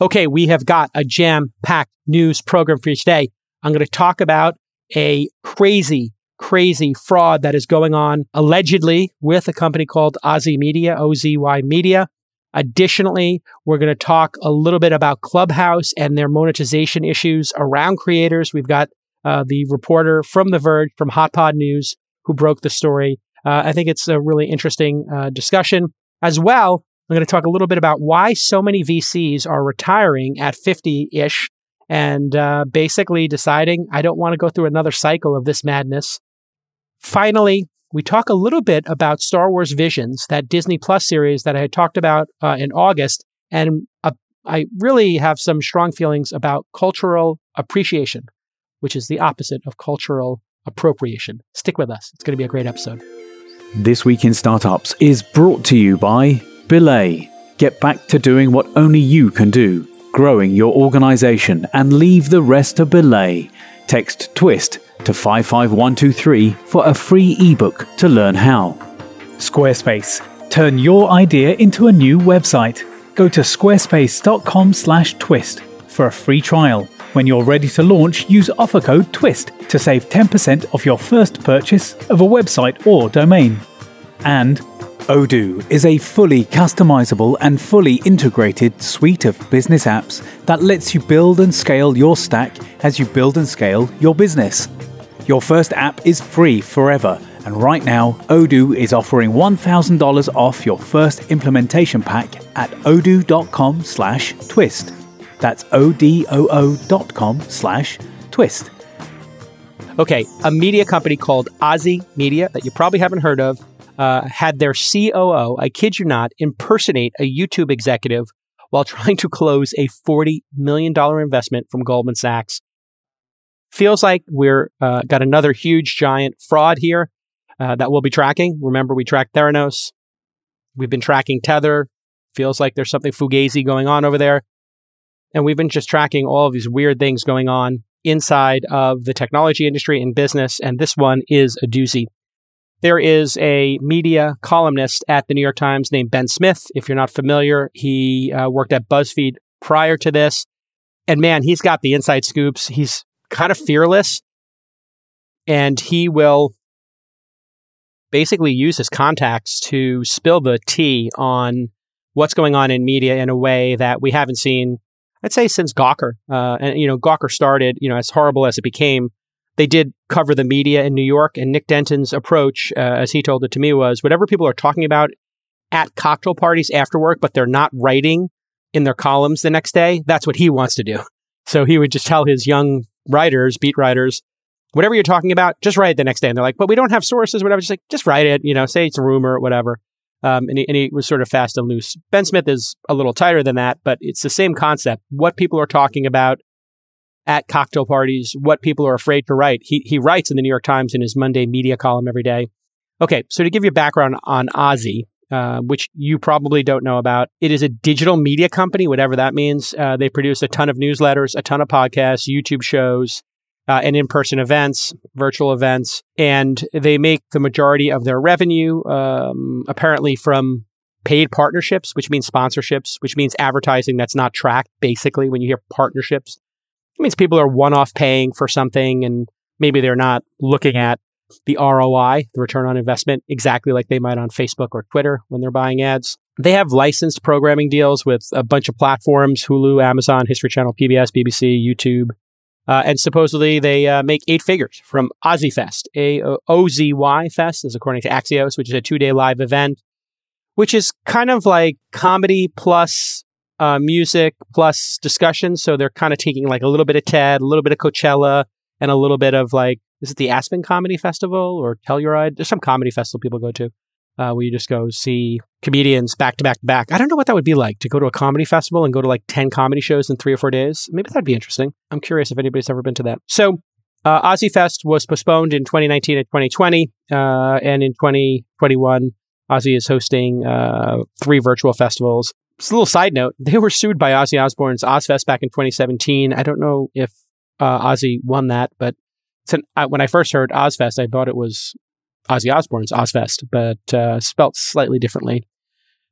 Okay, we have got a jam packed news program for you today. I'm going to talk about a crazy, crazy fraud that is going on allegedly with a company called Ozy Media, OZY Media. Additionally, we're going to talk a little bit about Clubhouse and their monetization issues around creators. We've got uh, the reporter from The Verge, from HotPod News, who broke the story. Uh, I think it's a really interesting uh, discussion. As well, I'm going to talk a little bit about why so many VCs are retiring at 50 ish and uh, basically deciding, I don't want to go through another cycle of this madness. Finally, we talk a little bit about Star Wars Visions, that Disney Plus series that I had talked about uh, in August. And uh, I really have some strong feelings about cultural appreciation, which is the opposite of cultural appropriation. Stick with us. It's going to be a great episode. This Week in Startups is brought to you by Belay. Get back to doing what only you can do, growing your organization, and leave the rest to Belay. Text TWIST to 55123 for a free ebook to learn how. Squarespace. Turn your idea into a new website. Go to squarespace.com/twist for a free trial. When you're ready to launch, use offer code TWIST to save 10% off your first purchase of a website or domain. And Odoo is a fully customizable and fully integrated suite of business apps that lets you build and scale your stack as you build and scale your business. Your first app is free forever, and right now, Odoo is offering $1,000 off your first implementation pack at odoo.com slash twist. That's O-D-O-O dot com slash twist. Okay, a media company called Ozy Media that you probably haven't heard of uh, had their COO, I kid you not, impersonate a YouTube executive while trying to close a $40 million investment from Goldman Sachs. Feels like we're uh, got another huge giant fraud here uh, that we'll be tracking. Remember, we tracked Theranos. We've been tracking Tether. Feels like there's something fugazi going on over there. And we've been just tracking all of these weird things going on inside of the technology industry and business. And this one is a doozy. There is a media columnist at the New York Times named Ben Smith. If you're not familiar, he uh, worked at BuzzFeed prior to this. And man, he's got the inside scoops. He's kind of fearless. And he will basically use his contacts to spill the tea on what's going on in media in a way that we haven't seen, I'd say, since Gawker. Uh, and, you know, Gawker started, you know, as horrible as it became, they did cover the media in New York, and Nick Denton's approach, uh, as he told it to me, was whatever people are talking about at cocktail parties after work, but they're not writing in their columns the next day. That's what he wants to do. So he would just tell his young writers, beat writers, whatever you're talking about, just write it the next day. And they're like, but we don't have sources, whatever. Just like, just write it, you know, say it's a rumor, whatever. Um, and, he, and he was sort of fast and loose. Ben Smith is a little tighter than that, but it's the same concept. What people are talking about at cocktail parties, what people are afraid to write. He, he writes in the New York Times in his Monday media column every day. Okay, so to give you background on Ozy, uh, which you probably don't know about, it is a digital media company, whatever that means. Uh, they produce a ton of newsletters, a ton of podcasts, YouTube shows, uh, and in person events, virtual events. And they make the majority of their revenue um, apparently from paid partnerships, which means sponsorships, which means advertising that's not tracked, basically, when you hear partnerships. It means people are one off paying for something and maybe they're not looking at the ROI, the return on investment, exactly like they might on Facebook or Twitter when they're buying ads. They have licensed programming deals with a bunch of platforms Hulu, Amazon, History Channel, PBS, BBC, YouTube. Uh, and supposedly they uh, make eight figures from OzyFest. A O Z Y Fest is according to Axios, which is a two day live event, which is kind of like comedy plus uh, music plus discussion. So they're kind of taking like a little bit of TED, a little bit of Coachella, and a little bit of like, is it the Aspen Comedy Festival or Telluride? There's some comedy festival people go to uh, where you just go see comedians back to back to back. I don't know what that would be like to go to a comedy festival and go to like 10 comedy shows in three or four days. Maybe that'd be interesting. I'm curious if anybody's ever been to that. So, uh, Fest was postponed in 2019 and 2020. Uh, and in 2021, Ozy is hosting uh, three virtual festivals just a little side note, they were sued by Ozzy Osbourne's Ozzfest back in 2017. I don't know if uh, Ozzy won that, but uh, when I first heard Ozzfest, I thought it was Ozzy Osbourne's Ozzfest, but uh, spelt slightly differently.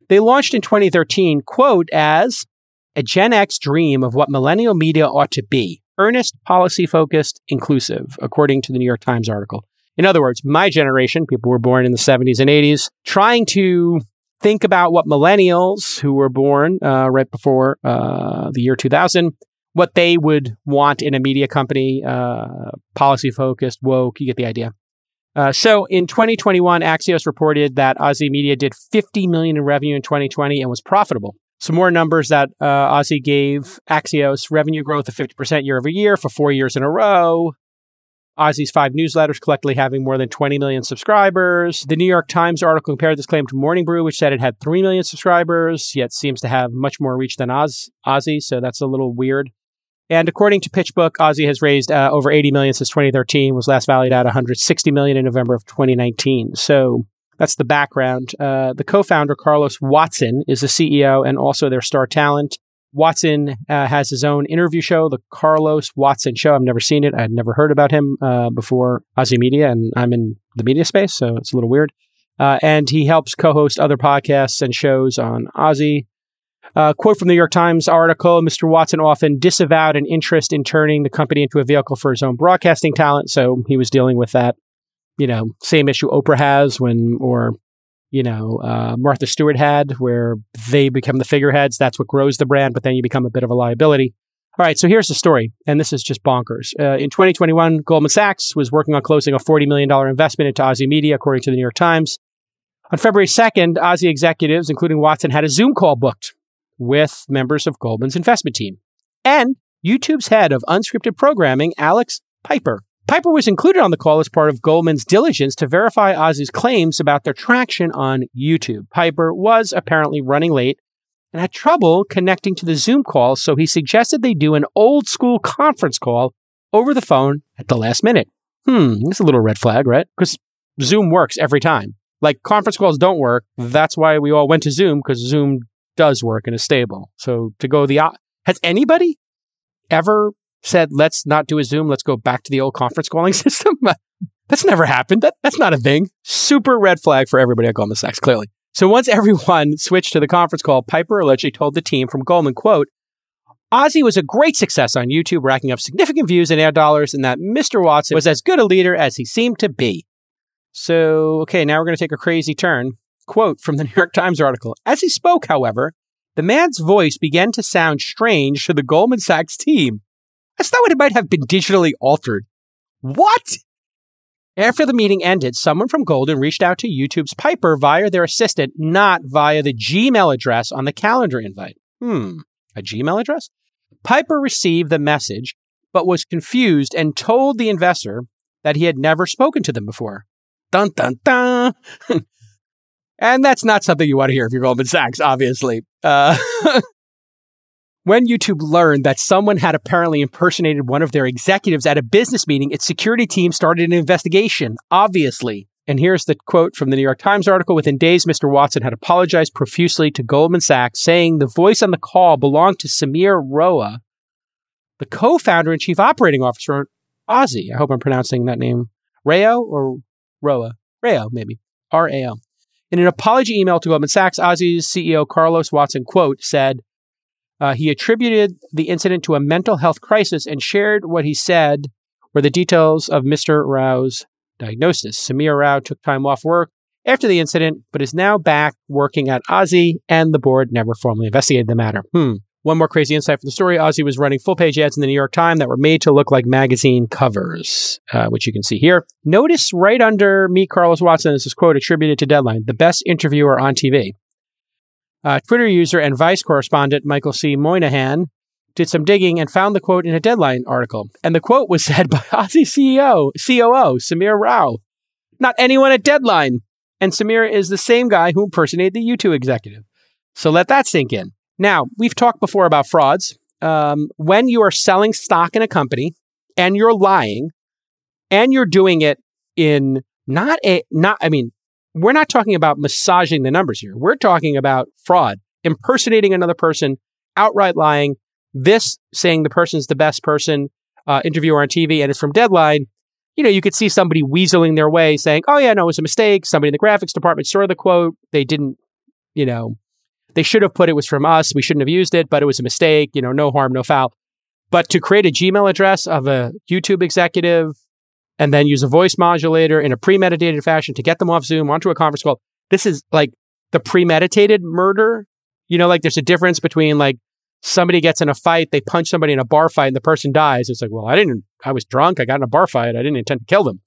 They launched in 2013, quote, as a Gen X dream of what millennial media ought to be earnest, policy focused, inclusive, according to the New York Times article. In other words, my generation, people were born in the 70s and 80s, trying to think about what millennials who were born uh, right before uh, the year 2000, what they would want in a media company, uh, policy focused, woke, you get the idea. Uh, so in 2021, Axios reported that Ozy Media did 50 million in revenue in 2020 and was profitable. Some more numbers that uh, Ozy gave Axios revenue growth of 50% year over year for four years in a row. Ozy's five newsletters collectively having more than 20 million subscribers. The New York Times article compared this claim to Morning Brew, which said it had 3 million subscribers, yet seems to have much more reach than Oz, Ozy, so that's a little weird. And according to PitchBook, Ozy has raised uh, over 80 million since 2013, was last valued at 160 million in November of 2019. So that's the background. Uh, the co-founder, Carlos Watson, is the CEO and also their star talent. Watson uh, has his own interview show, the Carlos Watson Show. I've never seen it. I'd never heard about him uh, before Ozy Media, and I'm in the media space, so it's a little weird. Uh, and he helps co-host other podcasts and shows on Ozy. Uh, quote from the New York Times article Mr. Watson often disavowed an interest in turning the company into a vehicle for his own broadcasting talent. So he was dealing with that, you know, same issue Oprah has when, or, you know, uh, Martha Stewart had, where they become the figureheads. That's what grows the brand, but then you become a bit of a liability. All right, so here's the story, and this is just bonkers. Uh, in 2021, Goldman Sachs was working on closing a $40 million investment into Ozy Media, according to the New York Times. On February 2nd, Ozy executives, including Watson, had a Zoom call booked with members of Goldman's investment team and YouTube's head of unscripted programming, Alex Piper. Piper was included on the call as part of Goldman's diligence to verify Ozy's claims about their traction on YouTube. Piper was apparently running late and had trouble connecting to the Zoom call, so he suggested they do an old school conference call over the phone at the last minute. Hmm, that's a little red flag, right? Because Zoom works every time. Like conference calls don't work. That's why we all went to Zoom because Zoom does work and is stable. So to go the has anybody ever said let's not do a Zoom, let's go back to the old conference calling system? that's never happened. That that's not a thing. Super red flag for everybody at Goldman Sachs, clearly. So once everyone switched to the conference call, Piper allegedly told the team from Goldman, quote, Ozy was a great success on YouTube, racking up significant views and ad dollars, and that Mr. Watson was as good a leader as he seemed to be. So, okay, now we're going to take a crazy turn. Quote from the New York Times article As he spoke, however, the man's voice began to sound strange to the Goldman Sachs team. I thought it might have been digitally altered. What? After the meeting ended, someone from Goldman reached out to YouTube's Piper via their assistant, not via the Gmail address on the calendar invite. Hmm, a Gmail address? Piper received the message, but was confused and told the investor that he had never spoken to them before. Dun dun dun. And that's not something you want to hear if you're Goldman Sachs, obviously. Uh, when YouTube learned that someone had apparently impersonated one of their executives at a business meeting, its security team started an investigation, obviously. And here's the quote from the New York Times article. Within days, Mr. Watson had apologized profusely to Goldman Sachs, saying the voice on the call belonged to Samir Roa, the co founder and chief operating officer of Ozy. I hope I'm pronouncing that name. Rayo or Roa? Rayo, maybe. R A O. In an apology email to Goldman Sachs, Ozy's CEO Carlos Watson, quote, said uh, he attributed the incident to a mental health crisis and shared what he said were the details of Mr. Rao's diagnosis. Samir Rao took time off work after the incident, but is now back working at Ozy, and the board never formally investigated the matter. Hmm. One more crazy insight from the story Ozy was running full page ads in the New York Times that were made to look like magazine covers, uh, which you can see here. Notice right under Meet Carlos Watson this is quote attributed to Deadline the best interviewer on TV. Uh, Twitter user and Vice correspondent Michael C. Moynihan did some digging and found the quote in a Deadline article. And the quote was said by Ozy CEO, COO, Samir Rao, not anyone at Deadline. And Samir is the same guy who impersonated the YouTube executive. So let that sink in. Now, we've talked before about frauds. Um, when you are selling stock in a company and you're lying and you're doing it in not a, not, I mean, we're not talking about massaging the numbers here. We're talking about fraud, impersonating another person, outright lying, this saying the person's the best person, uh, interviewer on TV, and it's from Deadline. You know, you could see somebody weaseling their way saying, oh, yeah, no, it was a mistake. Somebody in the graphics department saw the quote. They didn't, you know, they should have put it was from us. We shouldn't have used it, but it was a mistake. You know, no harm, no foul. But to create a Gmail address of a YouTube executive and then use a voice modulator in a premeditated fashion to get them off Zoom onto a conference call, this is like the premeditated murder. You know, like there's a difference between like somebody gets in a fight, they punch somebody in a bar fight, and the person dies. It's like, well, I didn't, I was drunk, I got in a bar fight, I didn't intend to kill them.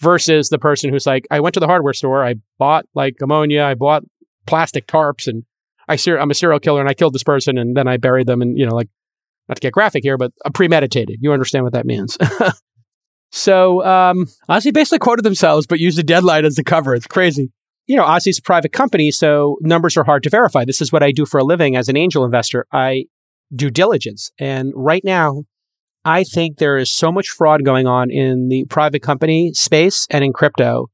Versus the person who's like, I went to the hardware store, I bought like ammonia, I bought plastic tarps, and I ser- I'm a serial killer and I killed this person, and then I buried them, and you know, like, not to get graphic here, but a premeditated. You understand what that means. so, um, Ozy basically quoted themselves, but used a deadline as the cover. It's crazy you know, Ozy's a private company, so numbers are hard to verify. This is what I do for a living as an angel investor. I do diligence. And right now, I think there is so much fraud going on in the private company space and in crypto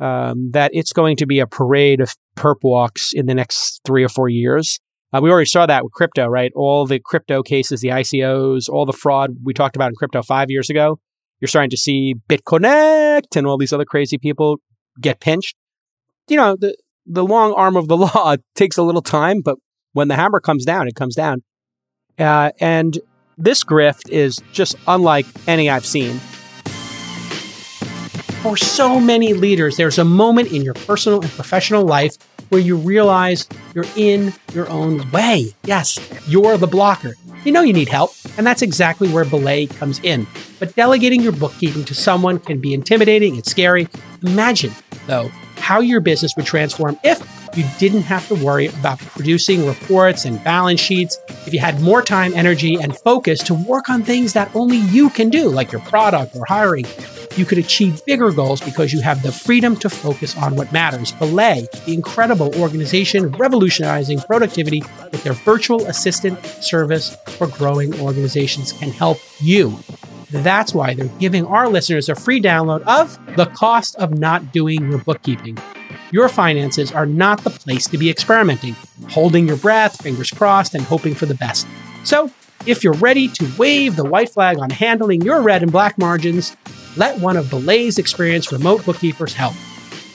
um, that it's going to be a parade of perp walks in the next three or four years. Uh, we already saw that with crypto, right? All the crypto cases, the ICOs, all the fraud we talked about in crypto five years ago. You're starting to see BitConnect and all these other crazy people get pinched you know, the, the long arm of the law takes a little time, but when the hammer comes down, it comes down. Uh, and this grift is just unlike any I've seen. For so many leaders, there's a moment in your personal and professional life where you realize you're in your own way. Yes, you're the blocker. You know you need help, and that's exactly where Belay comes in. But delegating your bookkeeping to someone can be intimidating, it's scary. Imagine, though, how your business would transform if you didn't have to worry about producing reports and balance sheets, if you had more time, energy, and focus to work on things that only you can do, like your product or hiring. You could achieve bigger goals because you have the freedom to focus on what matters. Belay, the incredible organization revolutionizing productivity with their virtual assistant service for growing organizations, can help you. That's why they're giving our listeners a free download of The Cost of Not Doing Your Bookkeeping. Your finances are not the place to be experimenting, holding your breath, fingers crossed, and hoping for the best. So, if you're ready to wave the white flag on handling your red and black margins, let one of Belay's experienced remote bookkeepers help.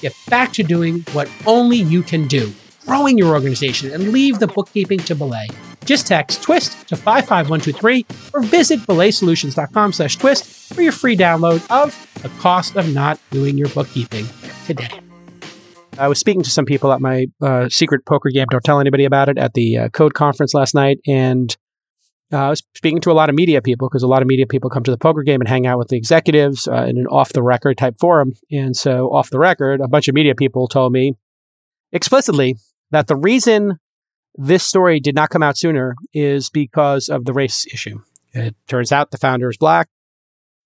Get back to doing what only you can do, growing your organization, and leave the bookkeeping to Belay. Just text TWIST to 55123 or visit belaysolutions.com slash twist for your free download of The Cost of Not Doing Your Bookkeeping today. I was speaking to some people at my uh, secret poker game. Don't tell anybody about it at the uh, code conference last night. And uh, I was speaking to a lot of media people because a lot of media people come to the poker game and hang out with the executives uh, in an off the record type forum. And so, off the record, a bunch of media people told me explicitly that the reason this story did not come out sooner is because of the race issue. It turns out the founder is black,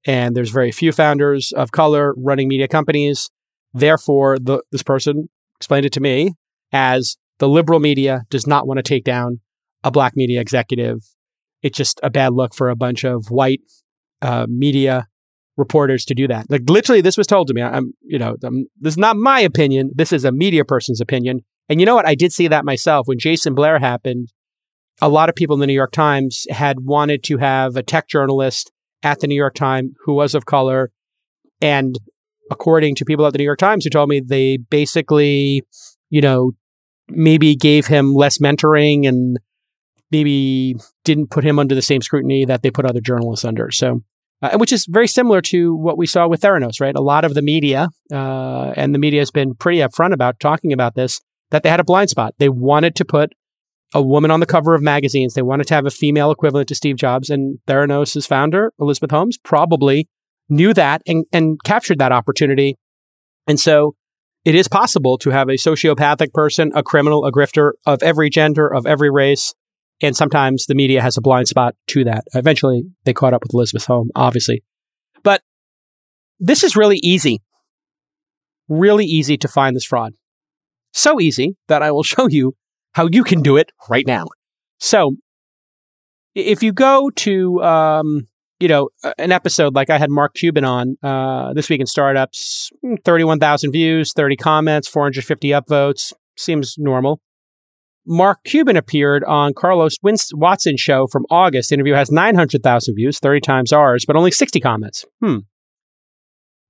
and there's very few founders of color running media companies. Therefore, the, this person explained it to me as the liberal media does not want to take down a black media executive. It's just a bad look for a bunch of white uh, media reporters to do that. Like literally, this was told to me. I'm, you know, I'm, this is not my opinion. This is a media person's opinion. And you know what? I did see that myself when Jason Blair happened. A lot of people in the New York Times had wanted to have a tech journalist at the New York Times who was of color. And according to people at the New York Times who told me they basically, you know, maybe gave him less mentoring and maybe didn't put him under the same scrutiny that they put other journalists under. So, uh, which is very similar to what we saw with Theranos, right? A lot of the media, uh, and the media has been pretty upfront about talking about this, that they had a blind spot. They wanted to put a woman on the cover of magazines. They wanted to have a female equivalent to Steve Jobs. And Theranos' founder, Elizabeth Holmes, probably knew that and, and captured that opportunity. And so it is possible to have a sociopathic person, a criminal, a grifter of every gender, of every race. And sometimes the media has a blind spot to that. Eventually, they caught up with Elizabeth Holmes, obviously. But this is really easy. Really easy to find this fraud. So easy that I will show you how you can do it right now. So, if you go to, um, you know, an episode like I had Mark Cuban on uh, this week in startups, hmm, 31,000 views, 30 comments, 450 upvotes, seems normal. Mark Cuban appeared on Carlos Watson's show from August. The interview has 900,000 views, 30 times ours, but only 60 comments. Hmm.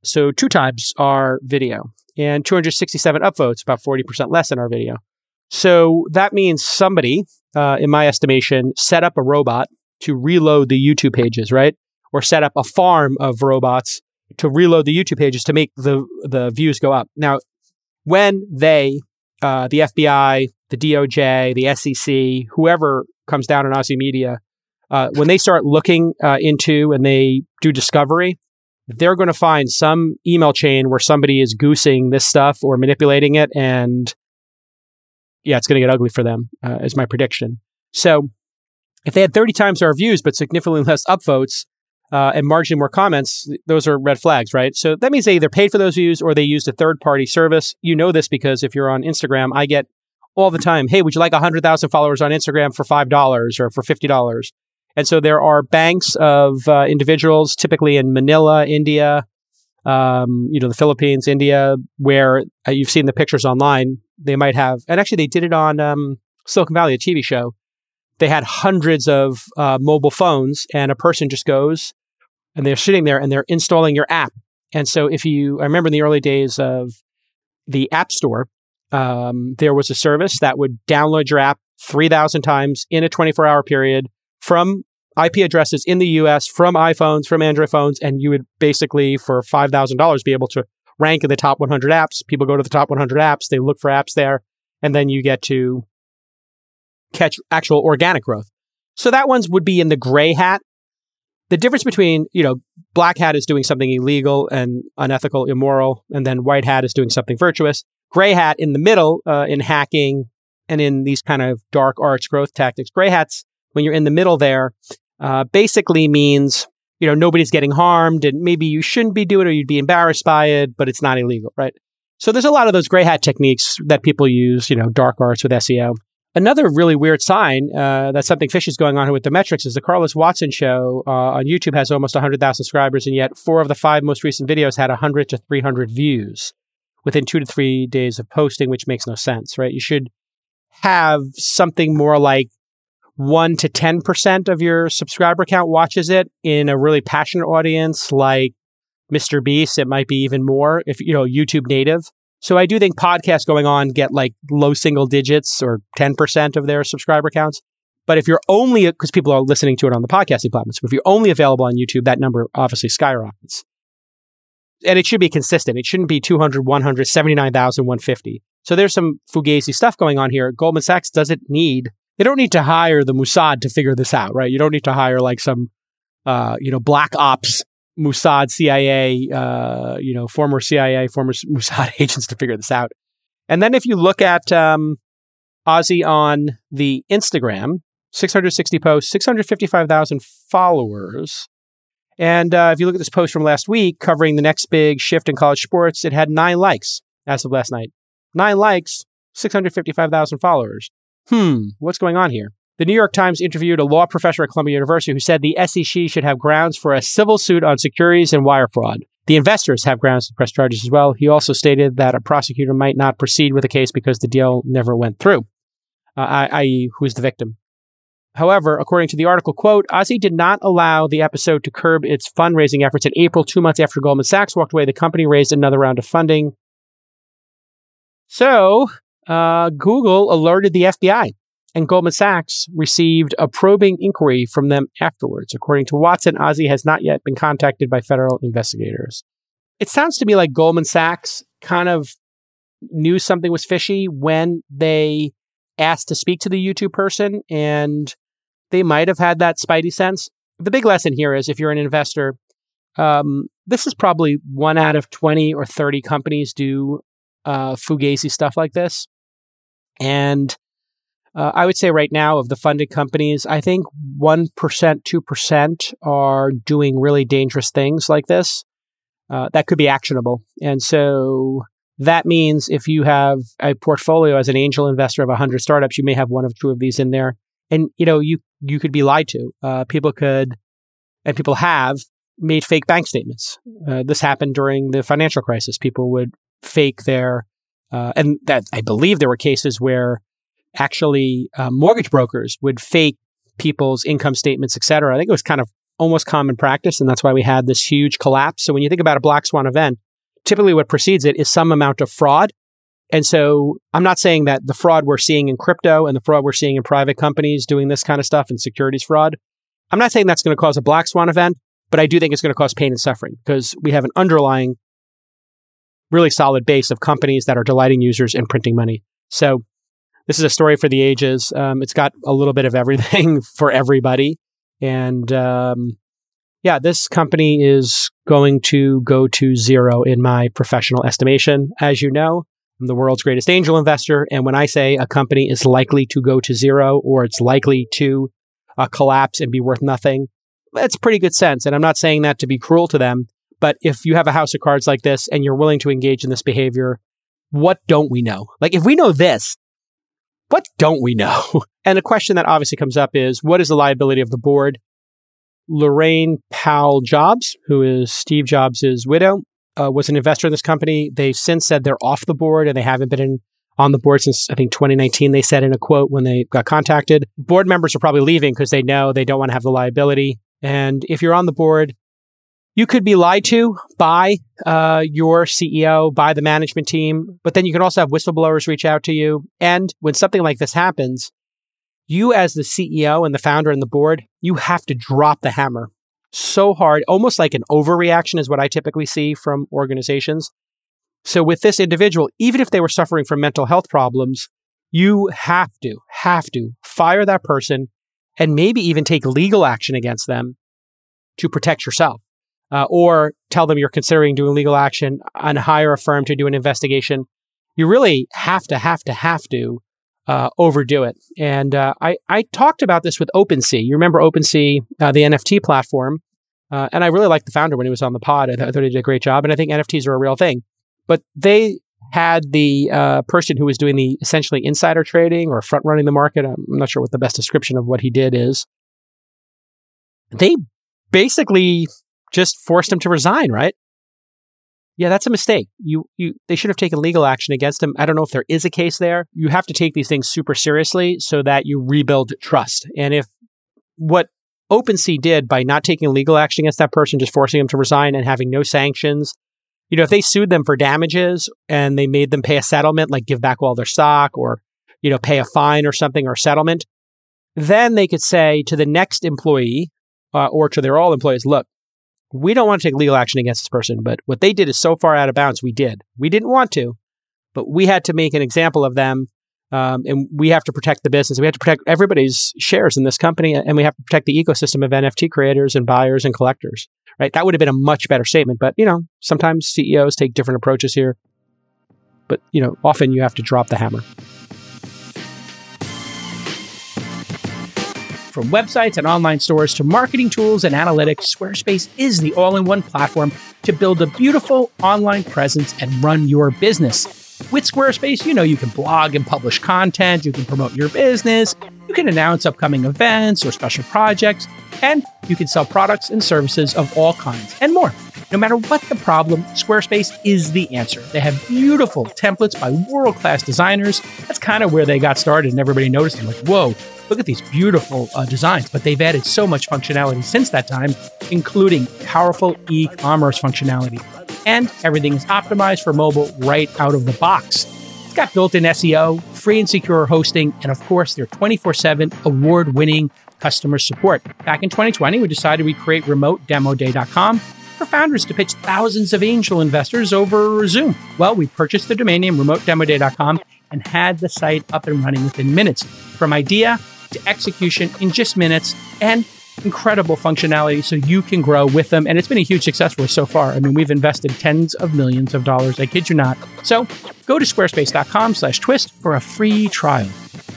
So two times our video and 267 upvotes, about 40% less than our video. So that means somebody, uh, in my estimation, set up a robot to reload the YouTube pages, right? Or set up a farm of robots to reload the YouTube pages to make the the views go up. Now, when they, uh, the FBI, the DOJ, the SEC, whoever comes down on Ozy Media, uh, when they start looking uh, into and they do discovery, they're going to find some email chain where somebody is goosing this stuff or manipulating it, and yeah, it's going to get ugly for them, uh, is my prediction. So, if they had 30 times our views but significantly less upvotes, uh, and marginally more comments, those are red flags, right? So that means they either paid for those views or they used a third party service. You know this because if you're on Instagram, I get all the time, hey, would you like 100,000 followers on Instagram for $5 or for $50? And so there are banks of uh, individuals, typically in Manila, India, um, you know, the Philippines, India, where uh, you've seen the pictures online. They might have, and actually they did it on um, Silicon Valley, a TV show. They had hundreds of uh, mobile phones, and a person just goes and they're sitting there and they're installing your app. And so if you, I remember in the early days of the App Store, um, there was a service that would download your app 3,000 times in a 24 hour period from IP addresses in the US, from iPhones, from Android phones. And you would basically, for $5,000, be able to rank in the top 100 apps. People go to the top 100 apps, they look for apps there, and then you get to catch actual organic growth. So that ones would be in the gray hat the difference between, you know, black hat is doing something illegal and unethical, immoral, and then white hat is doing something virtuous. Gray hat in the middle, uh, in hacking and in these kind of dark arts growth tactics. Gray hats, when you're in the middle there, uh, basically means, you know, nobody's getting harmed and maybe you shouldn't be doing it or you'd be embarrassed by it, but it's not illegal, right? So there's a lot of those gray hat techniques that people use, you know, dark arts with SEO. Another really weird sign uh, that something fishy is going on here with the metrics is the Carlos Watson show uh, on YouTube has almost 100,000 subscribers, and yet four of the five most recent videos had 100 to 300 views within two to three days of posting, which makes no sense, right? You should have something more like one to 10% of your subscriber count watches it in a really passionate audience like Mr. Beast. It might be even more if, you know, YouTube native. So I do think podcasts going on get like low single digits or 10% of their subscriber counts. But if you're only, because people are listening to it on the podcasting platforms, but if you're only available on YouTube, that number obviously skyrockets. And it should be consistent. It shouldn't be 200, 100, 79,000, 150. So there's some fugazi stuff going on here. Goldman Sachs doesn't need, they don't need to hire the Mossad to figure this out, right? You don't need to hire like some, uh, you know, black ops Mossad, CIA, uh, you know, former CIA, former Mossad agents to figure this out. And then if you look at um, Ozy on the Instagram, 660 posts, 655,000 followers. And uh, if you look at this post from last week covering the next big shift in college sports, it had nine likes as of last night. Nine likes, 655,000 followers. Hmm, what's going on here? The New York Times interviewed a law professor at Columbia University who said the SEC should have grounds for a civil suit on securities and wire fraud. The investors have grounds to press charges as well. He also stated that a prosecutor might not proceed with the case because the deal never went through, uh, i.e., who's the victim. However, according to the article, quote, Ozy did not allow the episode to curb its fundraising efforts. In April, two months after Goldman Sachs walked away, the company raised another round of funding. So, uh, Google alerted the FBI and Goldman Sachs received a probing inquiry from them afterwards. According to Watson, Ozy has not yet been contacted by federal investigators. It sounds to me like Goldman Sachs kind of knew something was fishy when they asked to speak to the YouTube person, and they might have had that spidey sense. The big lesson here is if you're an investor, um, this is probably one out of 20 or 30 companies do uh, fugazi stuff like this. And uh, I would say right now of the funded companies, I think 1%, 2% are doing really dangerous things like this. Uh, that could be actionable. And so that means if you have a portfolio as an angel investor of 100 startups, you may have one of two of these in there. And, you know, you, you could be lied to. Uh, people could, and people have made fake bank statements. Uh, this happened during the financial crisis. People would fake their, uh, and that I believe there were cases where actually uh, mortgage brokers would fake people's income statements, et cetera. I think it was kind of almost common practice, and that's why we had this huge collapse. So when you think about a black swan event, typically what precedes it is some amount of fraud, And so I'm not saying that the fraud we're seeing in crypto and the fraud we're seeing in private companies doing this kind of stuff and securities fraud, I'm not saying that's going to cause a black swan event, but I do think it's going to cause pain and suffering because we have an underlying really solid base of companies that are delighting users and printing money. So this is a story for the ages. Um, it's got a little bit of everything for everybody. And um, yeah, this company is going to go to zero in my professional estimation. As you know, I'm the world's greatest angel investor. And when I say a company is likely to go to zero or it's likely to uh, collapse and be worth nothing, that's pretty good sense. And I'm not saying that to be cruel to them. But if you have a house of cards like this and you're willing to engage in this behavior, what don't we know? Like, if we know this, what don't we know? And a question that obviously comes up is what is the liability of the board? Laurene Powell Jobs, who is Steve Jobs' widow, uh, was an investor in this company. They've since said they're off the board and they haven't been in, on the board since I think 2019. They said in a quote when they got contacted. Board members are probably leaving because they know they don't want to have the liability. And if you're on the board, you could be lied to by uh, your CEO, by the management team, but then you can also have whistleblowers reach out to you. And when something like this happens, you as the CEO and the founder and the board, you have to drop the hammer so hard, almost like an overreaction is what I typically see from organizations. So with this individual, even if they were suffering from mental health problems, you have to, have to fire that person and maybe even take legal action against them to protect yourself uh, or tell them you're considering doing legal action and hire a firm to do an investigation. You really have to, have to, have to uh, overdo it. And uh, I, I talked about this with OpenSea. You remember OpenSea, uh, the NFT platform. Uh, and I really liked the founder when he was on the pod. I, th- I, thought he did a great job. And I think NFTs are a real thing. But they had the uh, person who was doing the essentially insider trading or front running the market. I'm not sure what the best description of what he did is. They basically just forced him to resign, right? Yeah, that's a mistake. You, you, they should have taken legal action against him. I don't know if there is a case there. You have to take these things super seriously so that you rebuild trust. And if what OpenSea did by not taking legal action against that person, just forcing them to resign and having no sanctions, you know, if they sued them for damages and they made them pay a settlement, like give back all their stock or, you know, pay a fine or something or settlement, then they could say to the next employee uh, or to their all employees, look, we don't want to take legal action against this person, but what they did is so far out of bounds, we did. We didn't want to, but we had to make an example of them. Um, and we have to protect the business. We have to protect everybody's shares in this company, and we have to protect the ecosystem of NFT creators and buyers and collectors. Right? That would have been a much better statement. But you know, sometimes CEOs take different approaches here. But you know, often you have to drop the hammer. From websites and online stores to marketing tools and analytics, Squarespace is the all in one platform to build a beautiful online presence and run your business. With Squarespace, you know you can blog and publish content, you can promote your business, you can announce upcoming events or special projects, and you can sell products and services of all kinds and more. No matter what the problem, Squarespace is the answer. They have beautiful templates by world class designers. That's kind of where they got started, and everybody noticed them like, whoa, look at these beautiful uh, designs. But they've added so much functionality since that time, including powerful e commerce functionality. And everything is optimized for mobile right out of the box. It's got built in SEO, free and secure hosting, and of course, their 24 7 award winning customer support. Back in 2020, we decided we'd create remotedemoday.com for founders to pitch thousands of angel investors over Zoom. Well, we purchased the domain name remotedemoday.com and had the site up and running within minutes. From idea to execution in just minutes and incredible functionality so you can grow with them. And it's been a huge success for us so far. I mean, we've invested tens of millions of dollars. I kid you not. So go to squarespace.com slash twist for a free trial.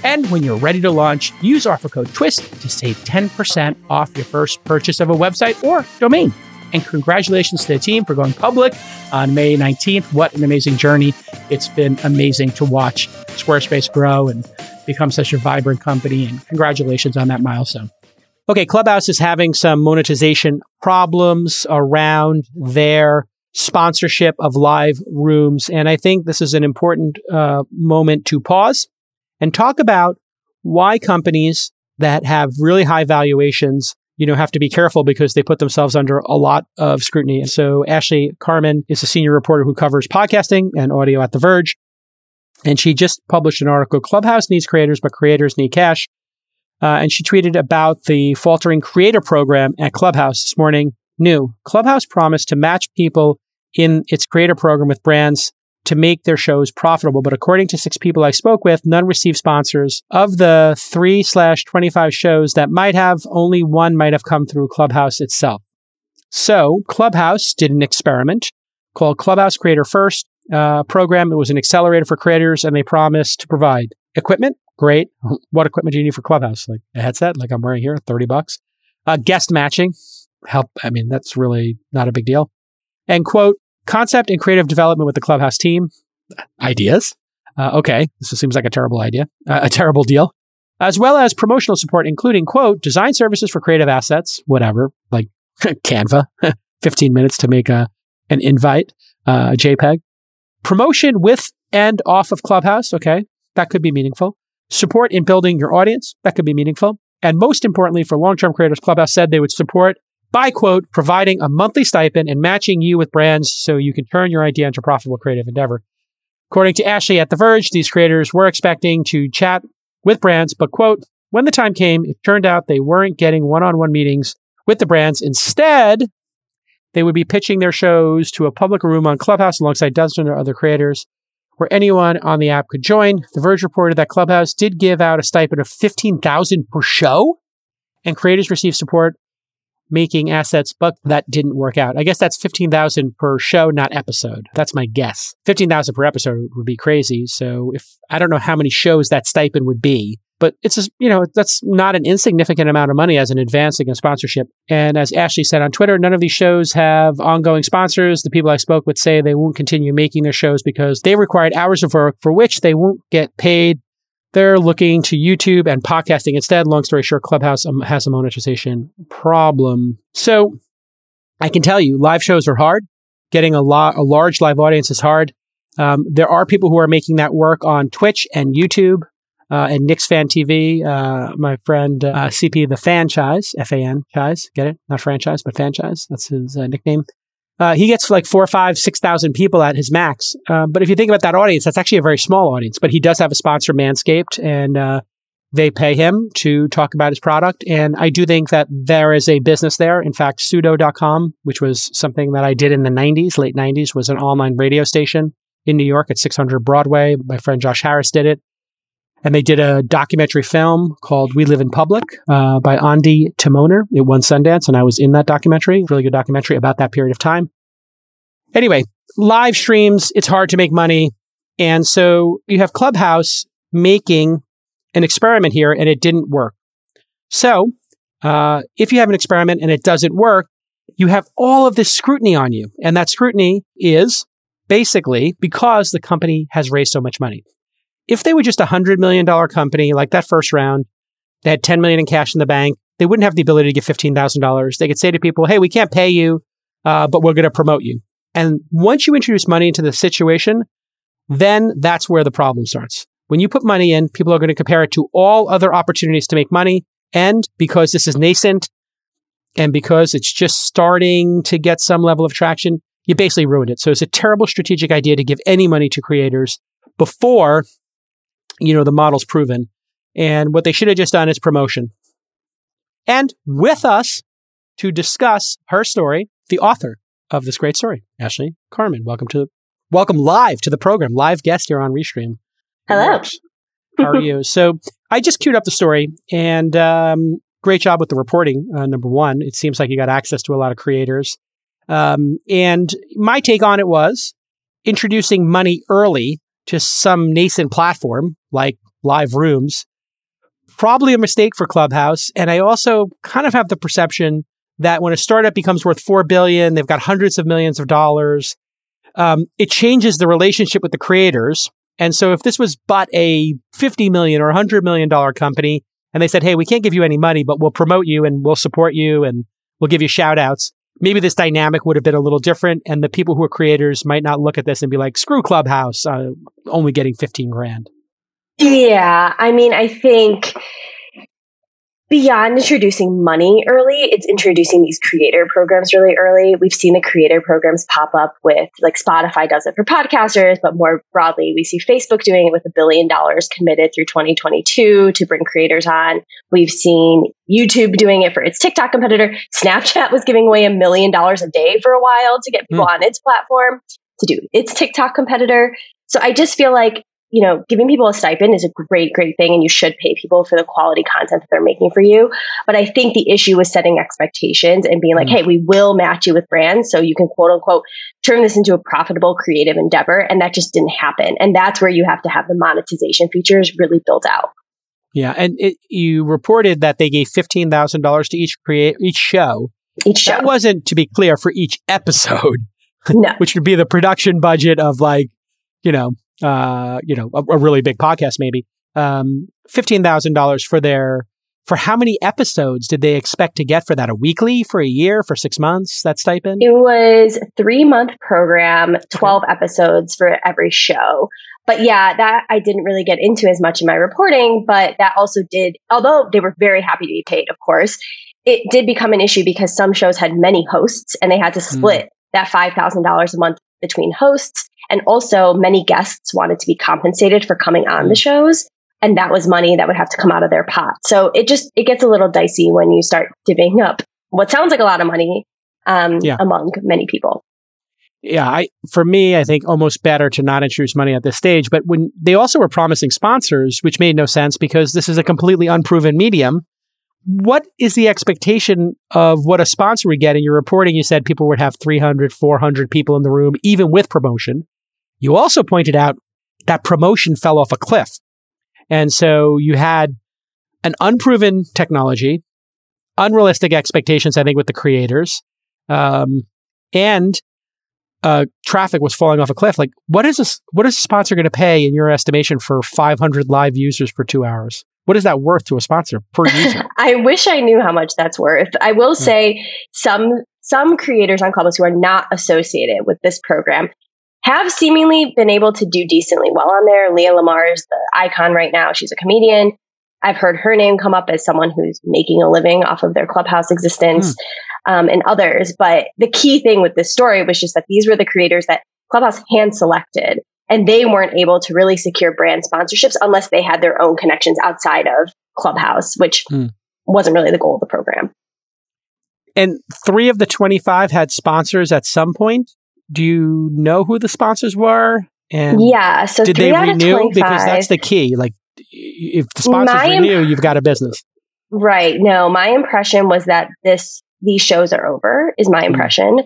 And when you're ready to launch, use offer code TWIST to save 10% off your first purchase of a website or domain. And congratulations to the team for going public on May 19th. What an amazing journey. It's been amazing to watch Squarespace grow and become such a vibrant company. And congratulations on that milestone. Okay, Clubhouse is having some monetization problems around their sponsorship of live rooms. And I think this is an important uh, moment to pause and talk about why companies that have really high valuations you know, have to be careful because they put themselves under a lot of scrutiny. So Ashley Carman is a senior reporter who covers podcasting and audio at The Verge. And she just published an article Clubhouse needs creators, but creators need cash. Uh, and she tweeted about the faltering creator program at Clubhouse this morning. New Clubhouse promised to match people in its creator program with brands to make their shows profitable. But according to six people I spoke with, none received sponsors. Of the three slash 25 shows that might have, only one might have come through Clubhouse itself. So Clubhouse did an experiment called Clubhouse Creator First uh, program. It was an accelerator for creators and they promised to provide equipment. Great. What equipment do you need for Clubhouse? Like a headset, like I'm wearing here, 30 bucks. Uh, guest matching. Help. I mean, that's really not a big deal. And quote, concept and creative development with the Clubhouse team. Ideas. Uh, okay. This seems like a terrible idea, uh, a terrible deal. As well as promotional support, including quote, design services for creative assets, whatever, like Canva, 15 minutes to make a, an invite, uh, a JPEG. Promotion with and off of Clubhouse. Okay. That could be meaningful. Support in building your audience. That could be meaningful. And most importantly, for long term creators, Clubhouse said they would support by quote, providing a monthly stipend and matching you with brands so you can turn your idea into a profitable creative endeavor. According to Ashley at The Verge, these creators were expecting to chat with brands, but quote, when the time came, it turned out they weren't getting one on one meetings with the brands. Instead, they would be pitching their shows to a public room on Clubhouse alongside dozens of other creators where anyone on the app could join. The Verge reported that Clubhouse did give out a stipend of 15,000 per show and creators received support making assets, but that didn't work out. I guess that's 15,000 per show, not episode. That's my guess. 15,000 per episode would be crazy. So if I don't know how many shows that stipend would be, but it's a, you know, that's not an insignificant amount of money as an advancing a sponsorship. And as Ashley said on Twitter, none of these shows have ongoing sponsors. The people I spoke with say they won't continue making their shows because they required hours of work for which they won't get paid. They're looking to YouTube and podcasting instead. Long story short, Clubhouse um, has a monetization problem. So I can tell you, live shows are hard. Getting a, lot, a large live audience is hard. Um, there are people who are making that work on Twitch and YouTube uh, and Knicks Fan TV. Uh, my friend uh, CP the Fanchise, F A N Chise, get it? Not franchise, but franchise. That's his uh, nickname. Uh, he gets like four, five, six thousand people at his max. Uh, but if you think about that audience, that's actually a very small audience. But he does have a sponsor, Manscaped, and they pay him to talk about his product. And I do think that there is a business there. In fact, pseudo.com, which was something that I did in the 90s, late 90s, was an online radio station in New York at 600 Broadway. My friend Josh Harris did it. And they did a documentary film called We Live in Public uh, by Ondi Timoner. It won Sundance, and I was in that documentary. Really good documentary about that period of time. Anyway, live streams, it's hard to make money. And so you have Clubhouse making an experiment here, and it didn't work. So uh, if you have an experiment and it doesn't work, you have all of this scrutiny on you. And that scrutiny is basically because the company has raised so much money. If they were just a $100 million company like that first round, they had 10 million in cash in the bank, they wouldn't have the ability to give $15,000. They could say to people, hey, we can't pay you, uh, but we're going to promote you. And once you introduce money into the situation, then that's where the problem starts. When you put money in, people are going to compare it to all other opportunities to make money. And because this is nascent and because it's just starting to get some level of traction, you basically ruined it. So it's a terrible strategic idea to give any money to creators before you know, the model's proven. And what they should have just done is promotion. And with us to discuss her story, the author of this great story, Ashley Carman. Welcome to welcome live to the program, live guest here on Restream. Hello. How are you? So I just queued up the story, and um, great job with the reporting. Uh, number one, it seems like you got access to a lot of creators. Um, and my take on it was introducing money early to some nascent platform like live rooms, probably a mistake for Clubhouse. And I also kind of have the perception that when a startup becomes worth four billion, they've got hundreds of millions of dollars. Um, it changes the relationship with the creators. And so if this was but a 50 million or 100 million dollar company and they said, Hey, we can't give you any money, but we'll promote you and we'll support you and we'll give you shout outs maybe this dynamic would have been a little different and the people who are creators might not look at this and be like screw clubhouse uh, only getting 15 grand. Yeah i mean i think beyond introducing money early, it's introducing these creator programs really early. We've seen the creator programs pop up with like Spotify does it for podcasters, but more broadly, we see Facebook doing it with a billion dollars committed through 2022 to bring creators on. We've seen YouTube doing it for its TikTok competitor. Snapchat was giving away a million dollars a day for a while to get people mm. on its platform to do its TikTok competitor. So I just feel like you know, giving people a stipend is a great, great thing, and you should pay people for the quality content that they're making for you. But I think the issue was setting expectations and being like, mm-hmm. hey, we will match you with brands so you can quote unquote turn this into a profitable creative endeavor. And that just didn't happen. And that's where you have to have the monetization features really built out. Yeah, and it, you reported that they gave fifteen thousand dollars to each create each show. Each show. That wasn't, to be clear, for each episode. No. which would be the production budget of like, you know, uh, you know, a, a, really big podcast, maybe, um, $15,000 for their, for how many episodes did they expect to get for that? A weekly, for a year, for six months, that stipend? It was three month program, 12 okay. episodes for every show. But yeah, that I didn't really get into as much in my reporting, but that also did, although they were very happy to be paid, of course, it did become an issue because some shows had many hosts and they had to hmm. split mm. that $5,000 a month between hosts. And also, many guests wanted to be compensated for coming on the mm. shows. And that was money that would have to come out of their pot. So it just, it gets a little dicey when you start divvying up what sounds like a lot of money um, yeah. among many people. Yeah, I for me, I think almost better to not introduce money at this stage. But when they also were promising sponsors, which made no sense because this is a completely unproven medium, what is the expectation of what a sponsor would get? In your reporting, you said people would have 300, 400 people in the room, even with promotion. You also pointed out that promotion fell off a cliff. And so you had an unproven technology, unrealistic expectations, I think, with the creators, um, and uh, traffic was falling off a cliff. Like, what is a, what is a sponsor going to pay in your estimation for 500 live users for two hours? What is that worth to a sponsor per user? I wish I knew how much that's worth. I will hmm. say some some creators on Clubhouse who are not associated with this program have seemingly been able to do decently well on there. Leah Lamar is the icon right now. She's a comedian. I've heard her name come up as someone who's making a living off of their Clubhouse existence hmm. um, and others. But the key thing with this story was just that these were the creators that Clubhouse hand selected and they weren't able to really secure brand sponsorships unless they had their own connections outside of Clubhouse, which mm. wasn't really the goal of the program. And three of the 25 had sponsors at some point. Do you know who the sponsors were? And yeah, so did they renew? Because that's the key. Like, if the sponsors my renew, imp- you've got a business. Right. No, my impression was that this these shows are over. Is my hmm. impression.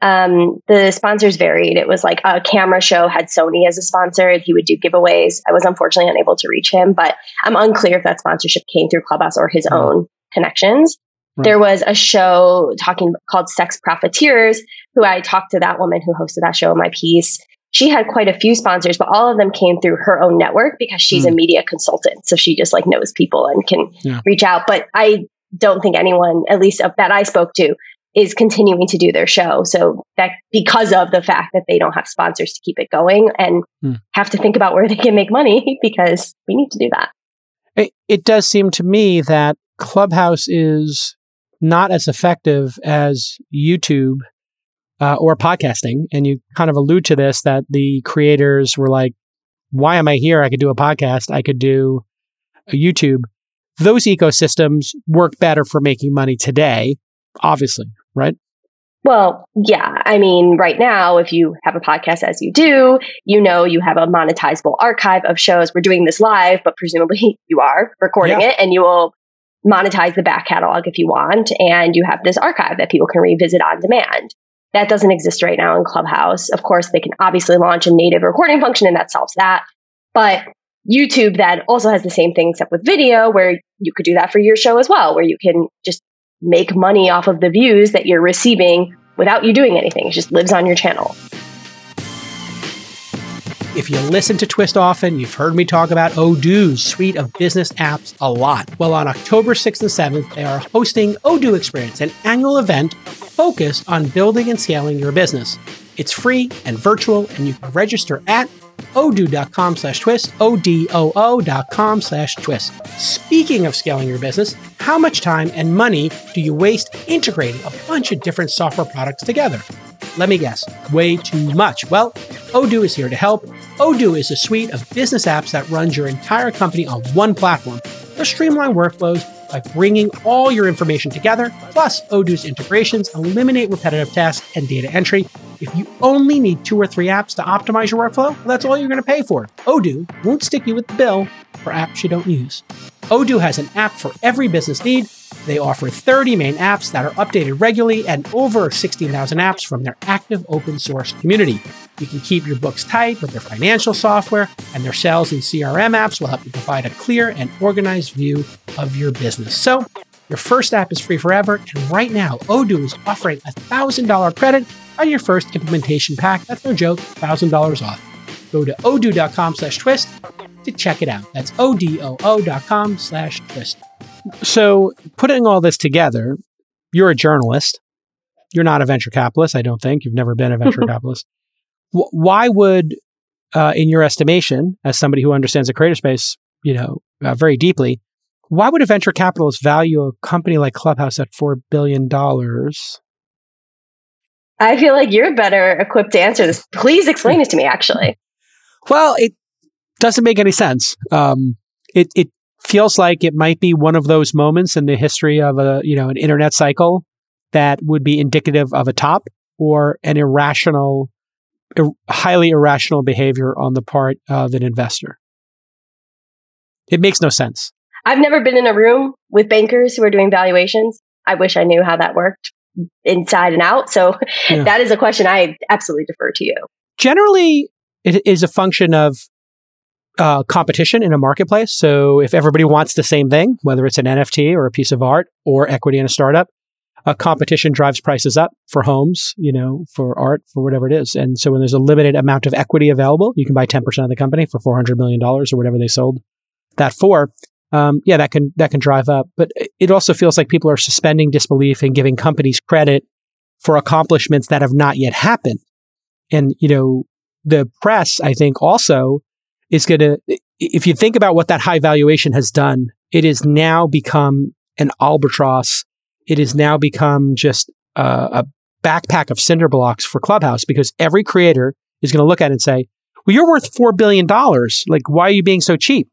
Um, the sponsors varied. It was like a camera show had Sony as a sponsor. He would do giveaways. I was unfortunately unable to reach him, but I'm unclear if that sponsorship came through Clubhouse or his mm. own connections. Right. There was a show talking called Sex Profiteers, who I talked to that woman who hosted that show in my piece. She had quite a few sponsors, but all of them came through her own network because she's mm. a media consultant. So she just like knows people and can yeah. reach out. But I don't think anyone, at least that I spoke to, is continuing to do their show. So that because of the fact that they don't have sponsors to keep it going and hmm. have to think about where they can make money because we need to do that. It, it does seem to me that Clubhouse is not as effective as YouTube uh, or podcasting. And you kind of allude to this that the creators were like, why am I here? I could do a podcast. I could do a YouTube. Those ecosystems work better for making money today, obviously, right? Well, yeah. I mean, right now, if you have a podcast as you do, you know you have a monetizable archive of shows. We're doing this live, but presumably you are recording yeah. it and you will monetize the back catalog if you want. And you have this archive that people can revisit on demand. That doesn't exist right now in Clubhouse. Of course, they can obviously launch a native recording function and that solves that. But YouTube that also has the same thing except with video where you could do that for your show as well, where you can just make money off of the views that you're receiving without you doing anything. It just lives on your channel. If you listen to Twist often, you've heard me talk about Odoo's suite of business apps a lot. Well, on October 6th and 7th, they are hosting Odoo Experience, an annual event focused on building and scaling your business. It's free and virtual, and you can register at odoo.com slash twist, O-D-O-O dot com slash twist. Speaking of scaling your business, how much time and money do you waste integrating a bunch of different software products together? Let me guess, way too much. Well, Odoo is here to help. Odoo is a suite of business apps that runs your entire company on one platform for streamline workflows by bringing all your information together. Plus, Odoo's integrations eliminate repetitive tasks and data entry. If you only need two or three apps to optimize your workflow, well, that's all you're going to pay for. Odoo won't stick you with the bill for apps you don't use. Odoo has an app for every business need. They offer 30 main apps that are updated regularly and over 16,000 apps from their active open source community. You can keep your books tight with their financial software, and their sales and CRM apps will help you provide a clear and organized view of your business. So, your first app is free forever, and right now, Odoo is offering a $1,000 credit on your first implementation pack. That's no joke, $1,000 off. Go to odoo.com slash twist to check it out. That's O-D-O-O.com slash twist. So putting all this together, you're a journalist. You're not a venture capitalist, I don't think. You've never been a venture capitalist. Why would, uh, in your estimation, as somebody who understands the creator space, you know, uh, very deeply, why would a venture capitalist value a company like Clubhouse at $4 billion? I feel like you're better equipped to answer this. Please explain it to me, actually. Well, it doesn't make any sense. Um, it, it feels like it might be one of those moments in the history of a, you know, an internet cycle that would be indicative of a top or an irrational, ir- highly irrational behavior on the part of an investor. It makes no sense. I've never been in a room with bankers who are doing valuations. I wish I knew how that worked inside and out. So Yeah. that is a question I absolutely defer to you. Generally, it is a function of uh, competition in a marketplace. So if everybody wants the same thing, whether it's an NFT or a piece of art or equity in a startup, a competition drives prices up for homes, you know, for art, for whatever it is. And so when there's a limited amount of equity available, you can buy 10% of the company for $400 million or whatever they sold that for. Um, yeah, that can, that can drive up. But it also feels like people are suspending disbelief and giving companies credit for accomplishments that have not yet happened. And, you know, the press, I think also is going to, if you think about what that high valuation has done, it has now become an albatross. It has now become just a, a backpack of cinder blocks for Clubhouse because every creator is going to look at it and say, well, you're worth $4 billion. Like, why are you being so cheap?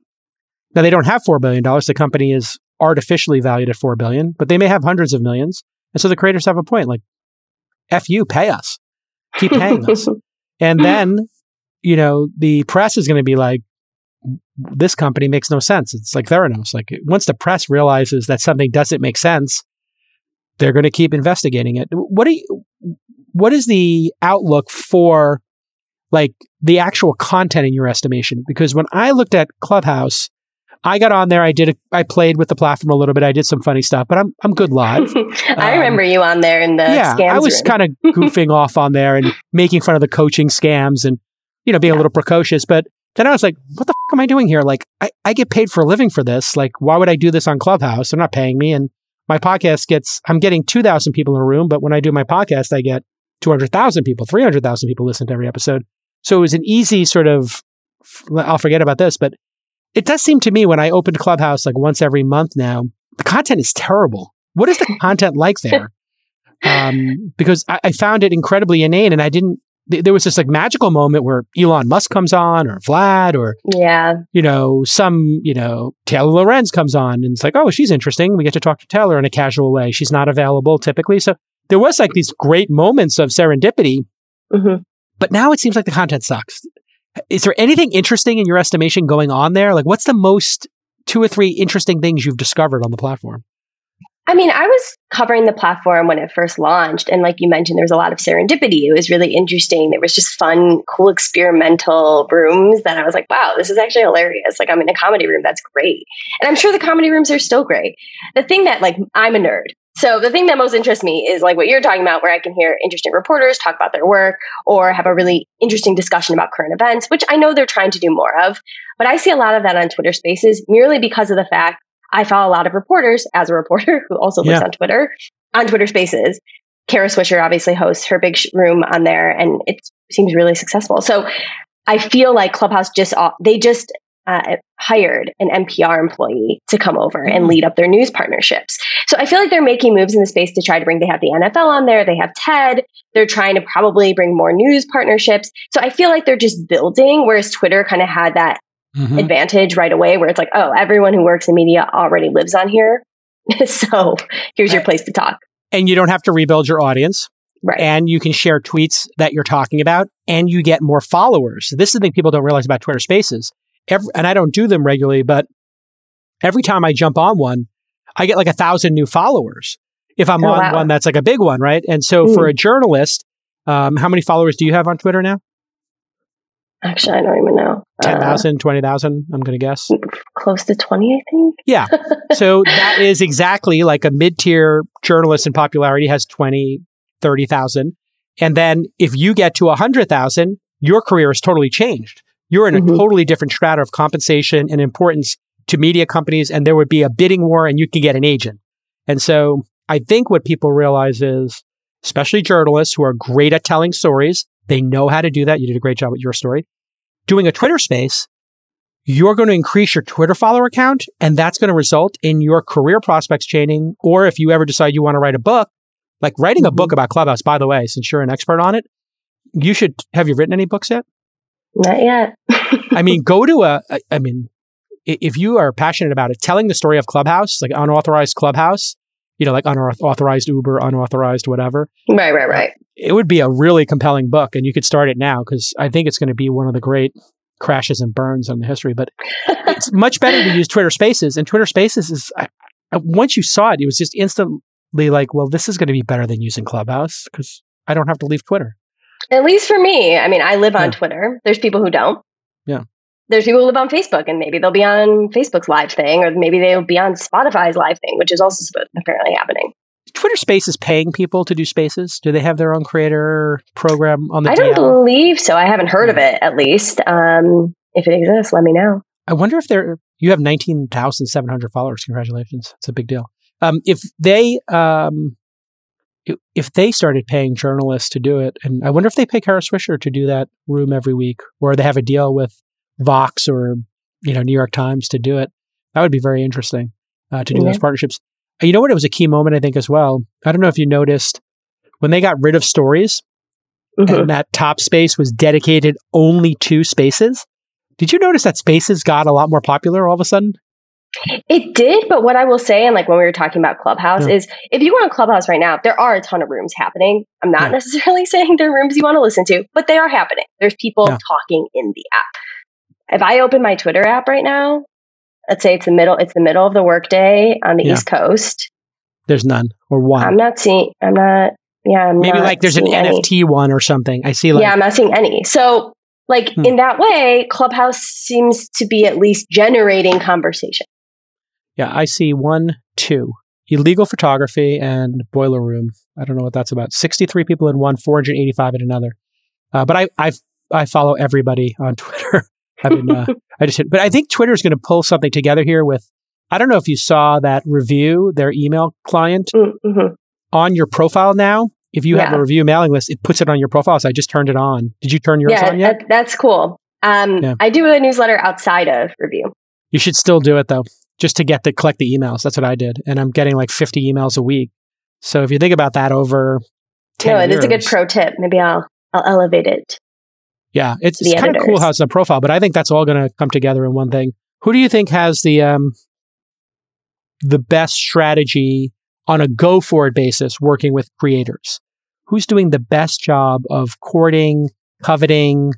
Now, they don't have $4 billion. The company is artificially valued at 4 billion, but they may have hundreds of millions. And so the creators have a point like, F you, pay us. Keep paying us. And then, you know, the press is going to be like, this company makes no sense. It's like Theranos. Like once the press realizes that something doesn't make sense, they're going to keep investigating it. What do you, what is the outlook for like the actual content in your estimation? Because when I looked at Clubhouse, I got on there. I did. A, I played with the platform a little bit. I did some funny stuff, but I'm I'm good live. I Um, remember you on there in the yeah, scams I was kind of goofing off on there and making fun of the coaching scams and you know being a little precocious. But then I was like, what the f- am I doing here? Like, I, I get paid for a living for this. Like, why would I do this on Clubhouse? They're not paying me, and my podcast gets. I'm getting two thousand people in a room, but when I do my podcast, I get two hundred thousand people, three hundred thousand people listen to every episode. So it was an easy sort of. I'll forget about this, but it does seem to me when I opened Clubhouse like once every month now, the content is terrible. What is the content like there? Um, because I, I found it incredibly inane, and I didn't. th- There was this like magical moment where Elon Musk comes on, or Vlad, or yeah. you know some you know Taylor Lorenz comes on, and it's like, oh, she's interesting. We get to talk to Taylor in a casual way. She's not available typically, so there was like these great moments of serendipity. hmm But now it seems like the content sucks. Is there anything interesting in your estimation going on there? Like, what's the most two or three interesting things you've discovered on the platform? I mean, I was covering the platform when it first launched. And like you mentioned, there was a lot of serendipity. It was really interesting. There was just fun, cool experimental rooms that I was like, wow, this is actually hilarious. Like, I'm in a comedy room. That's great. And I'm sure the comedy rooms are still great. The thing that, like, I'm a nerd. So the thing that most interests me is like what you're talking about, where I can hear interesting reporters talk about their work or have a really interesting discussion about current events, which I know they're trying to do more of. But I see a lot of that on Twitter spaces merely because of the fact I follow a lot of reporters as a reporter who also lives Yeah. on Twitter, on Twitter Spaces. Kara Swisher obviously hosts her big sh- room on there, and it seems really successful. So I feel like Clubhouse just au- they just uh, hired an NPR employee to come over and Mm. lead up their news partnerships. So I feel like they're making moves in the space to try to bring. They have the NFL on there. They have TED. They're trying to probably bring more news partnerships. So I feel like they're just building. Whereas Twitter kind of had that Mhm. advantage right away, where it's like, oh, everyone who works in media already lives on here. so here's your place to talk. And you don't have to rebuild your audience. Right. and you can share tweets that you're talking about and you get more followers. This is the thing people don't realize about Twitter Spaces. Every, and I don't do them regularly, but every time I jump on one, I get like a thousand new followers. If I'm Oh, on wow. one that's like a big one, right? And so for a journalist, um, how many followers do you have on Twitter now? Actually, I don't even know. Uh, 10,000, 20,000, I'm going to guess. close to 20, I think. Yeah. So that is exactly like a mid tier journalist in popularity has 20, 30,000. And then if you get to 100,000, your career is totally changed. You're in a Mhm. totally different strata of compensation and importance to media companies, and there would be a bidding war and you could get an agent. And so I think what people realize is, especially journalists who are great at telling stories, they know how to do that. You did a great job with your story. Doing a Twitter space, you're going to increase your Twitter follower count, and that's going to result in your career prospects changing. Or if you ever decide you want to write a book, like writing a book about Clubhouse, by the way, since you're an expert on it, you should have you written any books yet? Not yet. I mean, go to a, I mean, if you are passionate about it, telling the story of Clubhouse, like unauthorized Clubhouse, you know, like unauthorized Uber, unauthorized whatever, right, right, right. it would be a really compelling book. And you could start it now because I think it's going to be one of the great crashes and burns in the history. But it's much better to use Twitter Spaces. And Twitter Spaces is, I, I, once you saw it, it was just instantly like, well, this is going to be better than using Clubhouse because I don't have to leave Twitter. At least for me. I mean, I live on Yeah. Twitter. There's people who don't. Yeah. There's people who live on Facebook, and maybe they'll be on Facebook's live thing, or maybe they'll be on Spotify's live thing, which is also apparently happening. Twitter Spaces is paying people to do spaces? Do they have their own creator program on the I don't DL? believe so. I haven't heard of it, at least. Um, if it exists, let me know. I wonder if they're you have nineteen thousand seven hundred followers. Congratulations, it's a big deal. Um, if they um, if they started paying journalists to do it, and I wonder if they pay Kara Swisher to do that room every week, or they have a deal with Vox or you know New York Times to do it. That would be very interesting uh, to do those partnerships. You know what? It was a key moment, I think, as well. I don't know if you noticed when they got rid of stories Mhm. and that top space was dedicated only to spaces. Did you notice that spaces got a lot more popular all of a sudden? It did, but what I will say, and like when we were talking about Clubhouse, Yeah. is if you go on Clubhouse right now, there are a ton of rooms happening. I'm not Yeah. necessarily saying they're rooms you want to listen to, but they are happening. There's people Yeah. talking in the app. If I open my Twitter app right now, let's say it's the middle, it's the middle of the workday on the. East Coast. There's none or one. I'm not seeing. I'm not. Yeah, I'm Maybe like there's an any. NFT one or something. I see like yeah, I'm not seeing any. So, like Hmm. in that way, Clubhouse seems to be at least generating conversation. Yeah, I see one, two. Illegal photography and boiler room. I don't know what that's about. 63 people in one, 485 in another. Uh, but I, I, I follow everybody on Twitter. I've been, uh, I just hit, but I think Twitter is going to pull something together here with, I don't know if you saw that Revue, their email client Mm-hmm. on your profile now. If you have a Revue mailing list, it puts it on your profile. So I just turned it on. Did you turn yours Yeah, on yet? that, that's cool. Um, Yeah. I do a newsletter outside of Revue. You should still do it though, just to get to collect the emails. That's what I did. And I'm getting like 50 emails a week. So if you think about that over 10 No, it is a good pro tip. Maybe I'll I'll elevate it. Yeah, it's, it's kind of cool how it's a profile, but I think that's all going to come together in one thing. Who do you think has the um the best strategy on a go forward basis working with creators? Who's doing the best job of courting, coveting,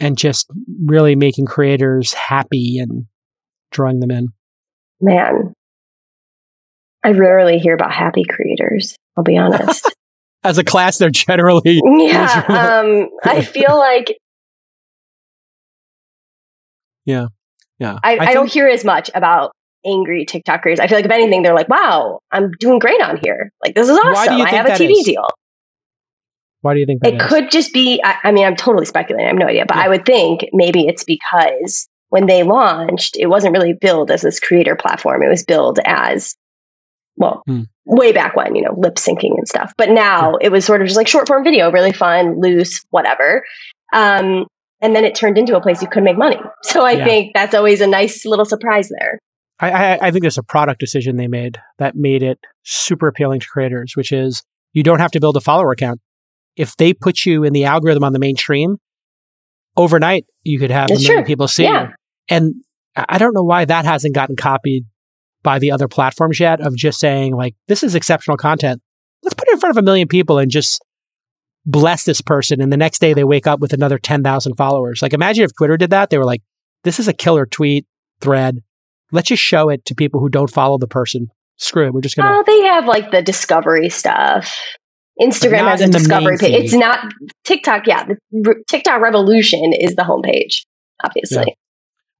and just really making creators happy and drawing them in? Man, I rarely hear about happy creators. I'll be honest. As a class, they're generally yeah, um, I feel like yeah. I, I I, don't hear as much about angry TikTokers. I feel like if anything, they're like, "Wow, I'm doing great on here. Like this is awesome. Why do you I have a TV is? deal." Why do you think that It is? could just be, I, I mean, I'm totally speculating. I have no idea, but Yeah. I would think maybe it's because when they launched, it wasn't really billed as this creator platform. It was billed as, well, Hmm. way back when, you know, lip syncing and stuff. But now it was sort of just like short form video, really fun, loose, whatever. Um, and then it turned into a place you could make money. So I Yeah. think that's always a nice little surprise there. I, I, I think there's a product decision they made that made it super appealing to creators, which is you don't have to build a follower account. If they put you in the algorithm on the mainstream, overnight you could have It's a million true. people see Yeah. you. And I don't know why that hasn't gotten copied by the other platforms yet of just saying like, this is exceptional content. Let's put it in front of a million people and just bless this person. And the next day they wake up with another 10,000 followers. Like imagine if Twitter did that. They were like, this is a killer tweet thread. Let's just show it to people who don't follow the person. Screw it. We're just going to. Oh, they have like the discovery stuff. Instagram has a discovery page. feed. It's not TikTok. Yeah, the TikTok revolution is the homepage, obviously.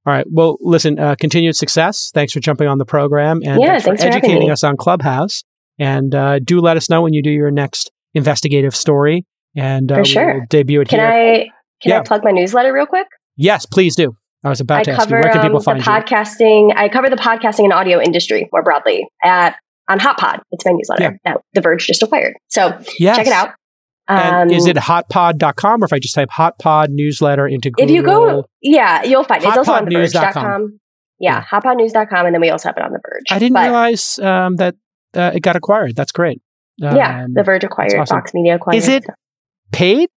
All right. Well, listen, uh, continued success. Thanks for jumping on the program and Yeah, thanks, thanks for for educating us on Clubhouse. And uh, do let us know when you do your next investigative story. And uh, For sure. we'll debut it Can here. I can Yeah. I plug my newsletter real quick? yes, please do. I was about I to ask you, where can um, people the find you? podcasting. I cover the podcasting and audio industry more broadly at on Hot Pod. It's my newsletter that The Verge just acquired. So Yes. check it out. And Um, is it hotpod.com or if I just type hotpod newsletter into Google? if you go, yeah, you'll find it. It's also on theverge.com. Yeah, Yeah. hotpodnews.com, and then we also have it on The Verge. I didn't But, realize um, that uh, it got acquired. That's great. yeah, Um, The Verge acquired, awesome. Vox Media acquired. Is it paid,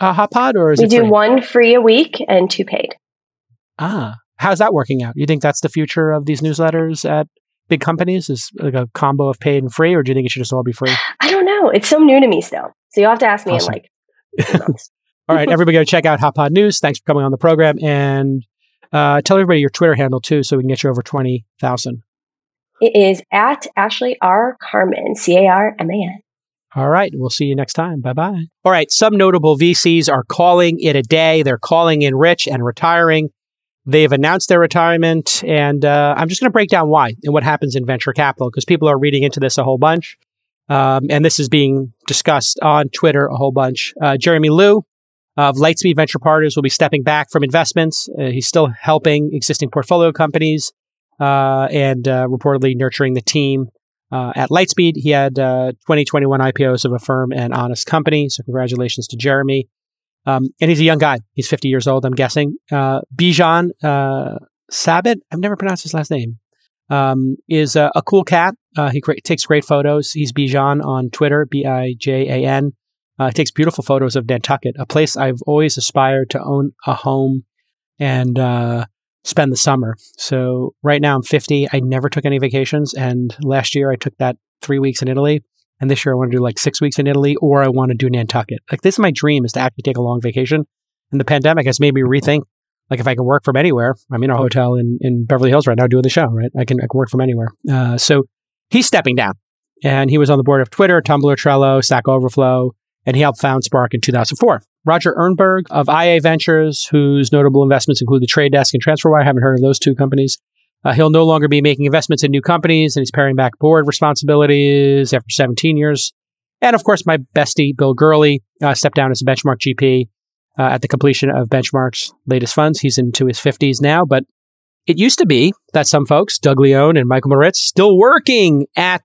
uh, Hotpod, or is we it do free? one free a week and two paid. Ah, how's that working out? You think that's the future of these newsletters at big companies? Is like a combo of paid and free, or do you think it should just all be free? I don't know. It's so new to me still. So you'll have to ask me Awesome. in like. All right, everybody, go check out Hot Pod News. Thanks for coming on the program, and uh, tell everybody your Twitter handle too, so we can get you over twenty thousand. It is at Ashley R. Carman, C A R M A N. All right, we'll see you next time. Bye bye. All right, some notable VCs are calling it a day. They're calling in rich and retiring. They've announced their retirement, and uh, I'm just going to break down why and what happens in venture capital because people are reading into this a whole bunch. Um, and this is being discussed on Twitter a whole bunch. Uh, Jeremy Liew of Lightspeed Venture Partners will be stepping back from investments. Uh, he's still helping existing portfolio companies uh, and uh, reportedly nurturing the team uh, at Lightspeed. He had uh, 2021 IPOs of Affirm and honest company. So congratulations to Jeremy. Um, and he's a young guy. He's 50 years old, I'm guessing. Uh, Bijan uh, Sabet, I've never pronounced his last name, um, is a, a cool cat. Uh, he takes great photos. He's Bijan on Twitter, B I J A N. Uh, takes beautiful photos of Nantucket, a place I've always aspired to own a home and uh, spend the summer. So right now I'm 50. I never took any vacations. And last year I took that three weeks in Italy. And this year I want to do like six weeks in Italy or I want to do Nantucket. Like this is my dream is to actually take a long vacation. And the pandemic has made me rethink like if I can work from anywhere, I'm in a hotel in, in Beverly Hills right now doing the show, right? I can, I can work from anywhere. Uh, so he's stepping down and he was on the board of Twitter, Tumblr, Trello, Stack Overflow, and he helped found Spark in 2004. Roger Ehrenberg of IA Ventures, whose notable investments include the Trade Desk and TransferWise. I haven't heard of those two companies. Uh, he'll no longer be making investments in new companies and he's paring back board responsibilities after 17 years. And of course, my bestie, Bill Gurley, uh, stepped down as a benchmark GP uh, at the completion of Benchmark's latest funds. He's into his 50s now, but it used to be that some folks, Doug Leone and Michael Moritz, still working at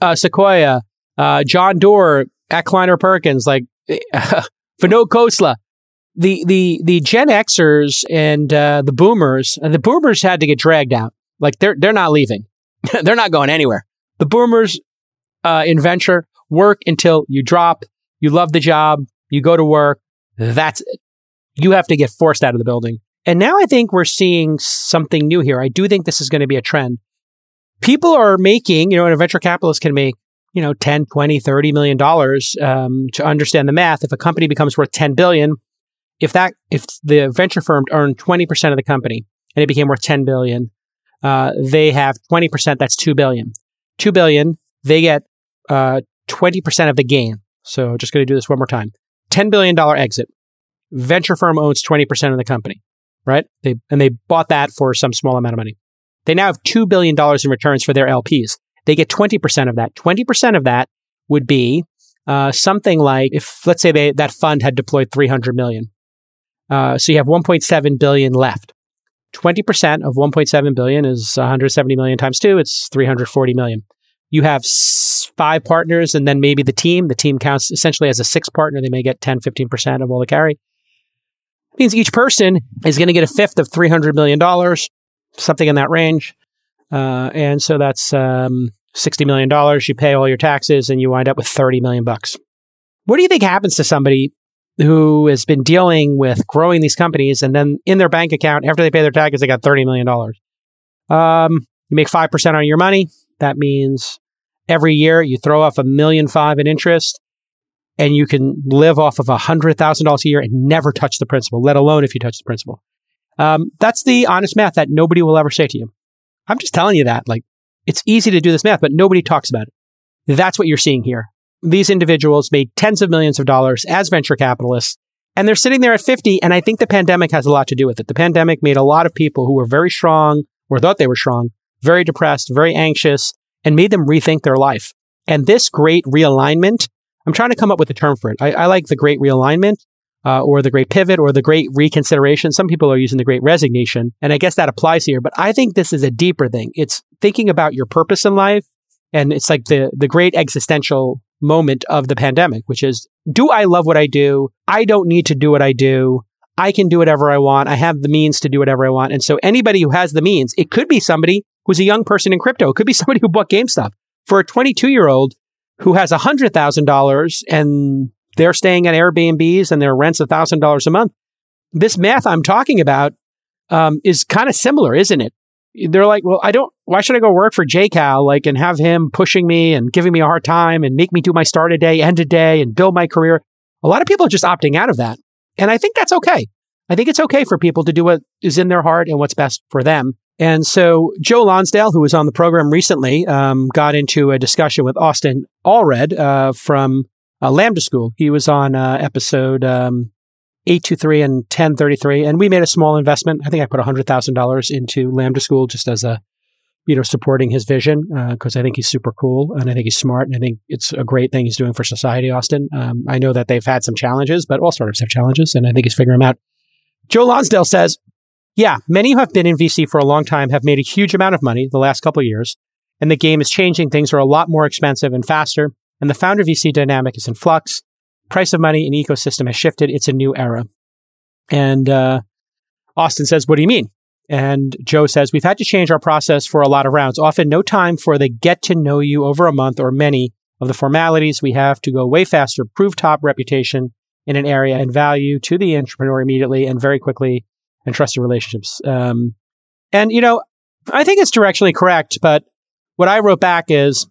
uh, Sequoia, uh, John Doerr at Kleiner Perkins, like Fano Khosla. The, the, the Gen Xers and uh, the boomers, and the boomers had to get dragged out. Like they're, they're not leaving. they're not going anywhere. The boomers uh, in venture work until you drop, you love the job, you go to work. That's it. You have to get forced out of the building. And now I think we're seeing something new here. I do think this is going to be a trend. People are making, you know, and a venture capitalist can make, you know, 10, 20, 30 million dollars um, to understand the math. If a company becomes worth 10 billion, if that, if the venture firm earned 20% of the company and it became worth 10 billion, uh, they have 20%, that's 2 billion. 2 billion, they get uh, 20% of the gain. So just going to do this one more time. $10 billion exit. Venture firm owns 20% of the company, right? They, and they bought that for some small amount of money. They now have $2 billion in returns for their LPs. They get 20% of that. 20% of that would be uh, something like if, let's say they, that fund had deployed 300 million. Uh, so you have 1.7 billion left. 20% of 1.7 billion is 170 million times two. It's 340 million. You have five partners and then maybe the team. The team counts essentially as a six partner. They may get 10, 15% of all the carry. means each person is going to get a fifth of $300 million, something in that range. Uh, and so that's um, $60 million. You pay all your taxes and you wind up with 30 million bucks. What do you think happens to somebody who has been dealing with growing these companies and then in their bank account, after they pay their taxes, they got $30 million? Um, you make 5% on your money. That means every year you throw off a million five in interest and you can live off of a hundred thousand dollars a year and never touch the principal, let alone if you touch the principal. Um, that's the honest math that nobody will ever say to you. I'm just telling you that. Like, it's easy to do this math, but nobody talks about it. That's what you're seeing here. These individuals made tens of millions of dollars as venture capitalists, and they're sitting there at 50. And I think the pandemic has a lot to do with it. The pandemic made a lot of people who were very strong or thought they were strong, very depressed, very anxious, and made them rethink their life. And this great realignment I'm trying to come up with a term for it. I, I like the great realignment uh, or the great pivot or the great reconsideration. Some people are using the great resignation, and I guess that applies here. But I think this is a deeper thing. It's thinking about your purpose in life, and it's like the the great existential moment of the pandemic, which is: Do I love what I do? I don't need to do what I do. I can do whatever I want. I have the means to do whatever I want. And so anybody who has the means, it could be somebody who's a young person in crypto. It could be somebody who bought GameStop. For a 22 year old, who has $100,000 and they're staying at Airbnbs and their rent's $1,000 a month. This math I'm talking about um, is kind of similar, isn't it? They're like, well, I don't, why should I go work for JCal, like, and have him pushing me and giving me a hard time and make me do my start a day, end a day, and build my career? A lot of people are just opting out of that. And I think that's okay. I think it's okay for people to do what is in their heart and what's best for them. And so Joe Lonsdale, who was on the program recently, um, got into a discussion with Austin Allred uh, from uh, Lambda School. He was on uh, episode um, 823 and 1033, and we made a small investment. I think I put $100,000 into Lambda School just as a, you know, supporting his vision because uh, I think he's super cool and I think he's smart and I think it's a great thing he's doing for society, Austin. Um, I know that they've had some challenges, but all startups have challenges, and I think he's figuring them out. Joe Lonsdale says, yeah, many who have been in VC for a long time have made a huge amount of money the last couple years, and the game is changing. Things are a lot more expensive and faster, and the founder VC dynamic is in flux. Price of money and ecosystem has shifted. It's a new era. And uh, Austin says, What do you mean? And Joe says, We've had to change our process for a lot of rounds. Often no time for the get to know you over a month or many of the formalities. We have to go way faster, prove top reputation in an area and value to the entrepreneur immediately and very quickly and trusted relationships. Um, and, you know, I think it's directionally correct, but what I wrote back is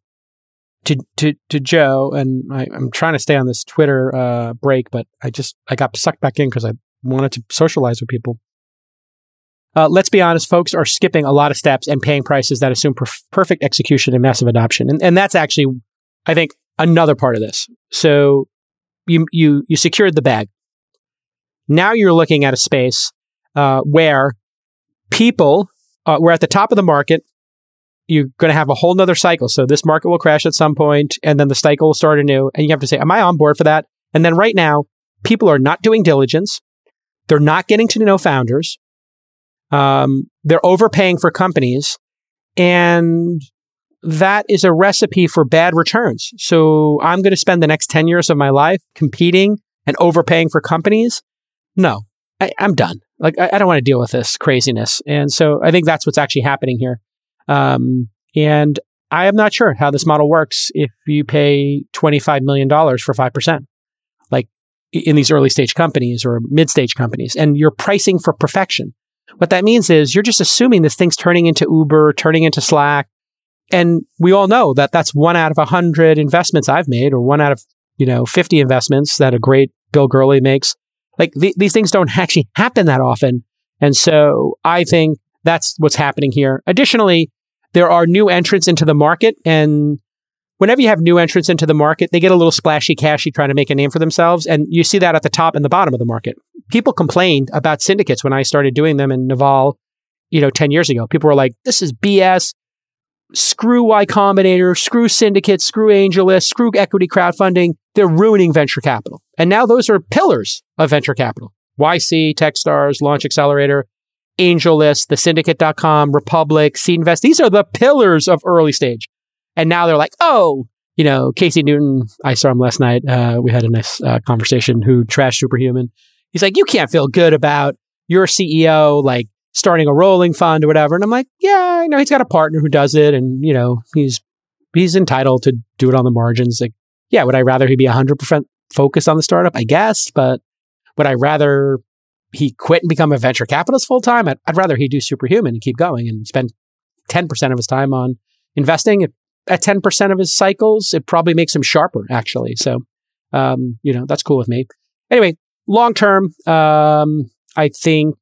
to, to, to Joe, and I, am trying to stay on this Twitter uh, break, but I just, I got sucked back in because I wanted to socialize with people. Uh, let's be honest, folks are skipping a lot of steps and paying prices that assume perf- perfect execution and massive adoption. And, and that's actually, I think, another part of this. So you, you, you secured the bag. Now you're looking at a space uh, where people uh, we're at the top of the market. You're going to have a whole nother cycle. So this market will crash at some point, and then the cycle will start anew. And you have to say, "Am I on board for that?" And then right now, people are not doing diligence. They're not getting to know founders. Um, they're overpaying for companies, and that is a recipe for bad returns. So I'm going to spend the next 10 years of my life competing and overpaying for companies. No, I, am done. Like, I, I don't want to deal with this craziness. And so I think that's what's actually happening here. Um, and I am not sure how this model works if you pay $25 million for 5%, like in these early stage companies or mid stage companies, and you're pricing for perfection. What that means is you're just assuming this thing's turning into Uber, turning into Slack. And we all know that that's one out of a hundred investments I've made or one out of, you know, 50 investments that a great Bill Gurley makes. Like th- these things don't actually happen that often. And so I think that's what's happening here. Additionally, there are new entrants into the market. And whenever you have new entrants into the market, they get a little splashy cashy trying to make a name for themselves. And you see that at the top and the bottom of the market. People complained about syndicates when I started doing them in Naval, you know, 10 years ago. People were like, this is BS. Screw Y Combinator, screw syndicates, screw AngelList, screw equity crowdfunding. They're ruining venture capital. And now those are pillars of venture capital. YC, Techstars, Launch Accelerator, AngelList, the syndicate.com, Republic, Seed Invest. These are the pillars of early stage. And now they're like, oh, you know, Casey Newton, I saw him last night. Uh, we had a nice uh, conversation who trashed Superhuman. he's like, you can't feel good about your CEO like starting a rolling fund or whatever. And I'm like, yeah, I know he's got a partner who does it, and you know he's he's entitled to do it on the margins. Like, yeah, would I rather he be 100 percent focused on the startup? I guess, but would I rather he quit and become a venture capitalist full time? I'd, I'd, rather he do superhuman and keep going and spend 10% of his time on investing. At 10% of his cycles, it probably makes him sharper, actually. So, um, you know, that's cool with me. Anyway, long term, um, I think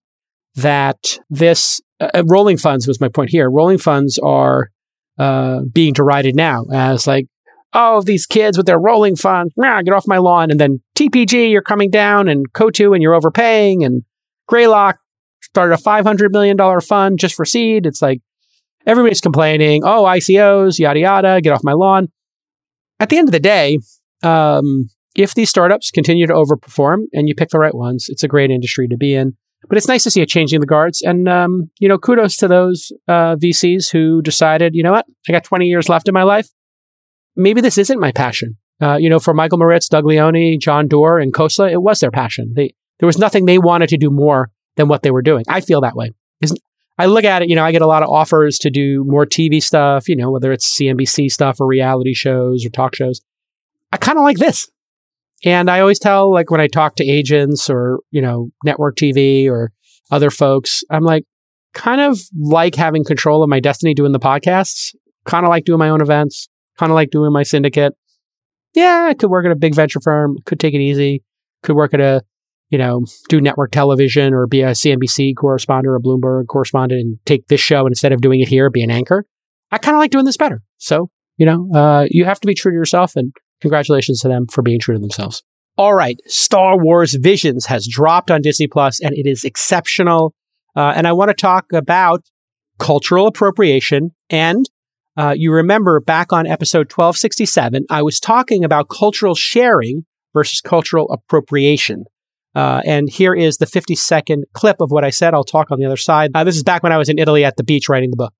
that this uh, uh, rolling funds was my point here. Rolling funds are uh, being derided now as like, oh, these kids with their rolling funds, get off my lawn. And then TPG, you're coming down, and Coatue, and you're overpaying, and Greylock started a $500 million fund just for seed. It's like everybody's complaining, oh, ICOs, yada, yada, get off my lawn. At the end of the day, um, if these startups continue to overperform and you pick the right ones, it's a great industry to be in. But it's nice to see it changing the guards. And, um, you know, kudos to those uh, VCs who decided, you know what, I got 20 years left in my life. Maybe this isn't my passion. Uh, you know, for Michael Moritz, Doug Leone, John Doerr, and Khosla, it was their passion. They, there was nothing they wanted to do more than what they were doing. I feel that way. Isn't, I look at it, you know, I get a lot of offers to do more TV stuff, you know, whether it's CNBC stuff or reality shows or talk shows. I kind of like this. And I always tell, like, when I talk to agents or, you know, network TV or other folks, I'm like, kind of like having control of my destiny doing the podcasts, kind of like doing my own events, kind of like doing my syndicate. Yeah, I could work at a big venture firm, could take it easy, could work at a, you know, do network television or be a CNBC correspondent or Bloomberg correspondent and take this show instead of doing it here, be an anchor. I kind of like doing this better. So, you know, uh, you have to be true to yourself and Congratulations to them for being true to themselves. All right, Star Wars Visions has dropped on Disney Plus, and it is exceptional. Uh, and I want to talk about cultural appropriation. And uh, you remember back on episode 1267, I was talking about cultural sharing versus cultural appropriation. Uh, and here is the 50 second clip of what I said. I'll talk on the other side. Uh, this is back when I was in Italy at the beach writing the book.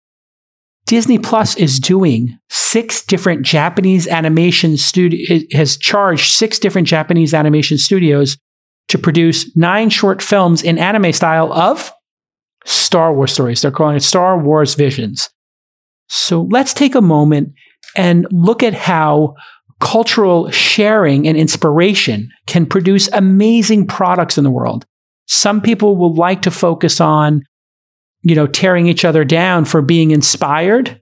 Disney Plus is doing six different Japanese animation studio has charged six different Japanese animation studios to produce nine short films in anime style of Star Wars stories. They're calling it Star Wars Visions. So let's take a moment and look at how cultural sharing and inspiration can produce amazing products in the world. Some people will like to focus on you know, tearing each other down for being inspired,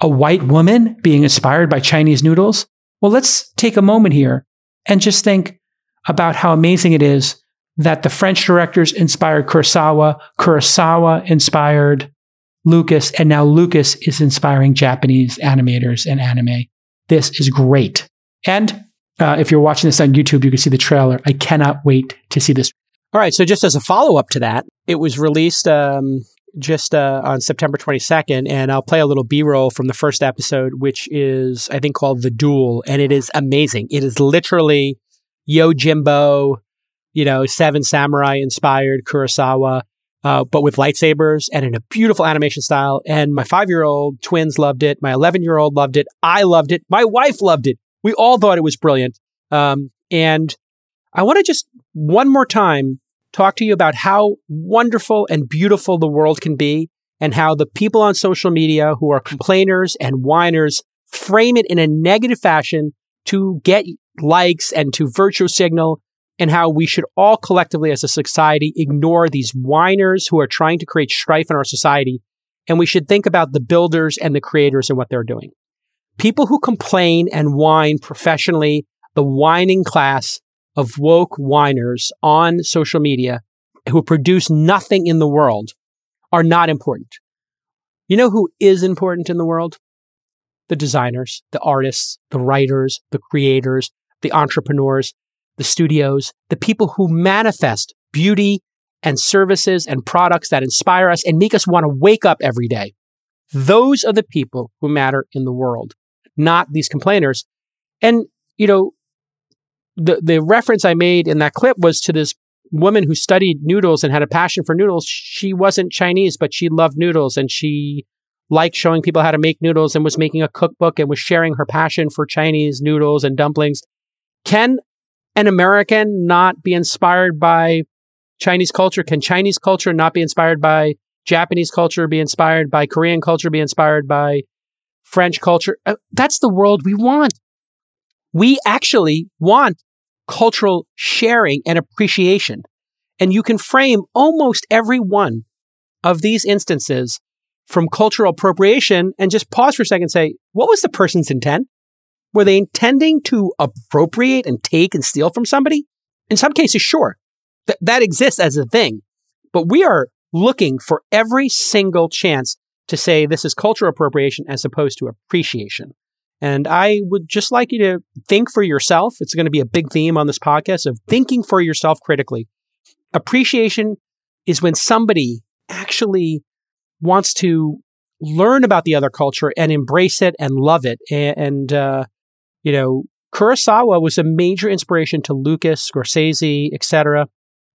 a white woman being inspired by Chinese noodles. Well, let's take a moment here and just think about how amazing it is that the French directors inspired Kurosawa, Kurosawa inspired Lucas, and now Lucas is inspiring Japanese animators and anime. This is great. And uh, if you're watching this on YouTube, you can see the trailer. I cannot wait to see this. All right. So, just as a follow up to that, it was released um, just uh, on September 22nd, and I'll play a little B roll from the first episode, which is, I think, called The Duel. And it is amazing. It is literally Yo Yojimbo, you know, Seven Samurai inspired Kurosawa, uh, but with lightsabers and in a beautiful animation style. And my five year old twins loved it. My 11 year old loved it. I loved it. My wife loved it. We all thought it was brilliant. Um, and I want to just one more time talk to you about how wonderful and beautiful the world can be and how the people on social media who are complainers and whiners frame it in a negative fashion to get likes and to virtue signal and how we should all collectively as a society ignore these whiners who are trying to create strife in our society. And we should think about the builders and the creators and what they're doing. People who complain and whine professionally, the whining class of woke whiners on social media who produce nothing in the world are not important. You know who is important in the world? The designers, the artists, the writers, the creators, the entrepreneurs, the studios, the people who manifest beauty and services and products that inspire us and make us want to wake up every day. Those are the people who matter in the world, not these complainers. And, you know, the the reference I made in that clip was to this woman who studied noodles and had a passion for noodles. She wasn't Chinese, but she loved noodles and she liked showing people how to make noodles and was making a cookbook and was sharing her passion for Chinese noodles and dumplings. Can an American not be inspired by Chinese culture? Can Chinese culture not be inspired by Japanese culture, be inspired by Korean culture, be inspired by French culture? Uh, that's the world we want. We actually want cultural sharing and appreciation. And you can frame almost every one of these instances from cultural appropriation and just pause for a second and say, what was the person's intent? Were they intending to appropriate and take and steal from somebody? In some cases, sure. Th- that exists as a thing. But we are looking for every single chance to say this is cultural appropriation as opposed to appreciation. And I would just like you to think for yourself. It's going to be a big theme on this podcast of thinking for yourself critically. Appreciation is when somebody actually wants to learn about the other culture and embrace it and love it. And, uh, you know, Kurosawa was a major inspiration to Lucas, Scorsese, etc.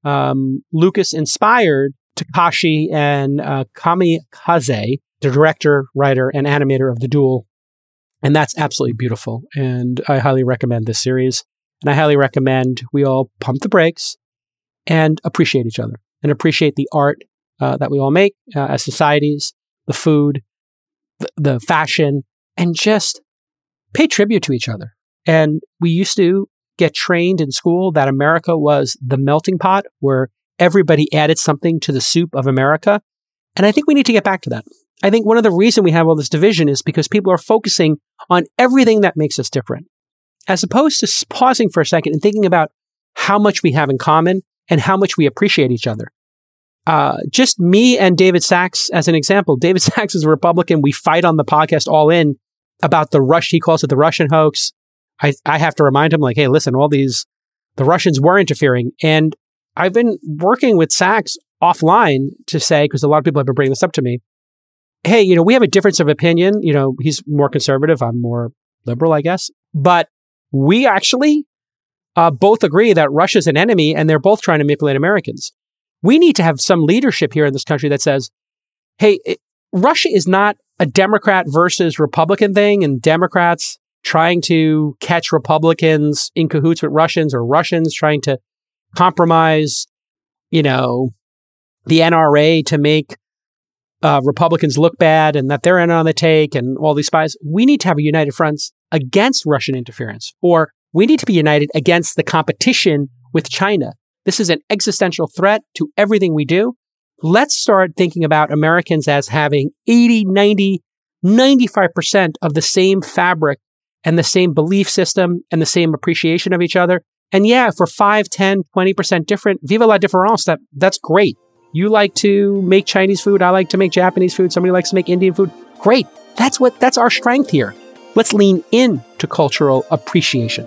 Um, Lucas inspired Takashi and uh, Kamikaze, the director, writer, and animator of The Duel. And that's absolutely beautiful. And I highly recommend this series. And I highly recommend we all pump the brakes and appreciate each other and appreciate the art uh, that we all make uh, as societies, the food, the, the fashion, and just pay tribute to each other. And we used to get trained in school that America was the melting pot where everybody added something to the soup of America. And I think we need to get back to that. I think one of the reasons we have all this division is because people are focusing on everything that makes us different, as opposed to pausing for a second and thinking about how much we have in common and how much we appreciate each other. Uh, just me and David Sacks as an example. David Sacks is a Republican. We fight on the podcast all in about the rush. He calls it the Russian hoax. I, I have to remind him like, hey, listen, all these, the Russians were interfering. And I've been working with Sacks offline to say, because a lot of people have been bringing this up to me. Hey, you know, we have a difference of opinion. You know, he's more conservative. I'm more liberal, I guess. But we actually uh, both agree that Russia's an enemy and they're both trying to manipulate Americans. We need to have some leadership here in this country that says, hey, it, Russia is not a Democrat versus Republican thing and Democrats trying to catch Republicans in cahoots with Russians or Russians trying to compromise, you know, the NRA to make uh, Republicans look bad and that they're in on the take and all these spies. We need to have a united front against Russian interference, or we need to be united against the competition with China. This is an existential threat to everything we do. Let's start thinking about Americans as having 80, 90, 95% of the same fabric and the same belief system and the same appreciation of each other. And yeah, if we're 5, 10, 20% different, viva la différence, that, that's great. You like to make Chinese food. I like to make Japanese food. Somebody likes to make Indian food. Great. That's what, that's our strength here. Let's lean in to cultural appreciation.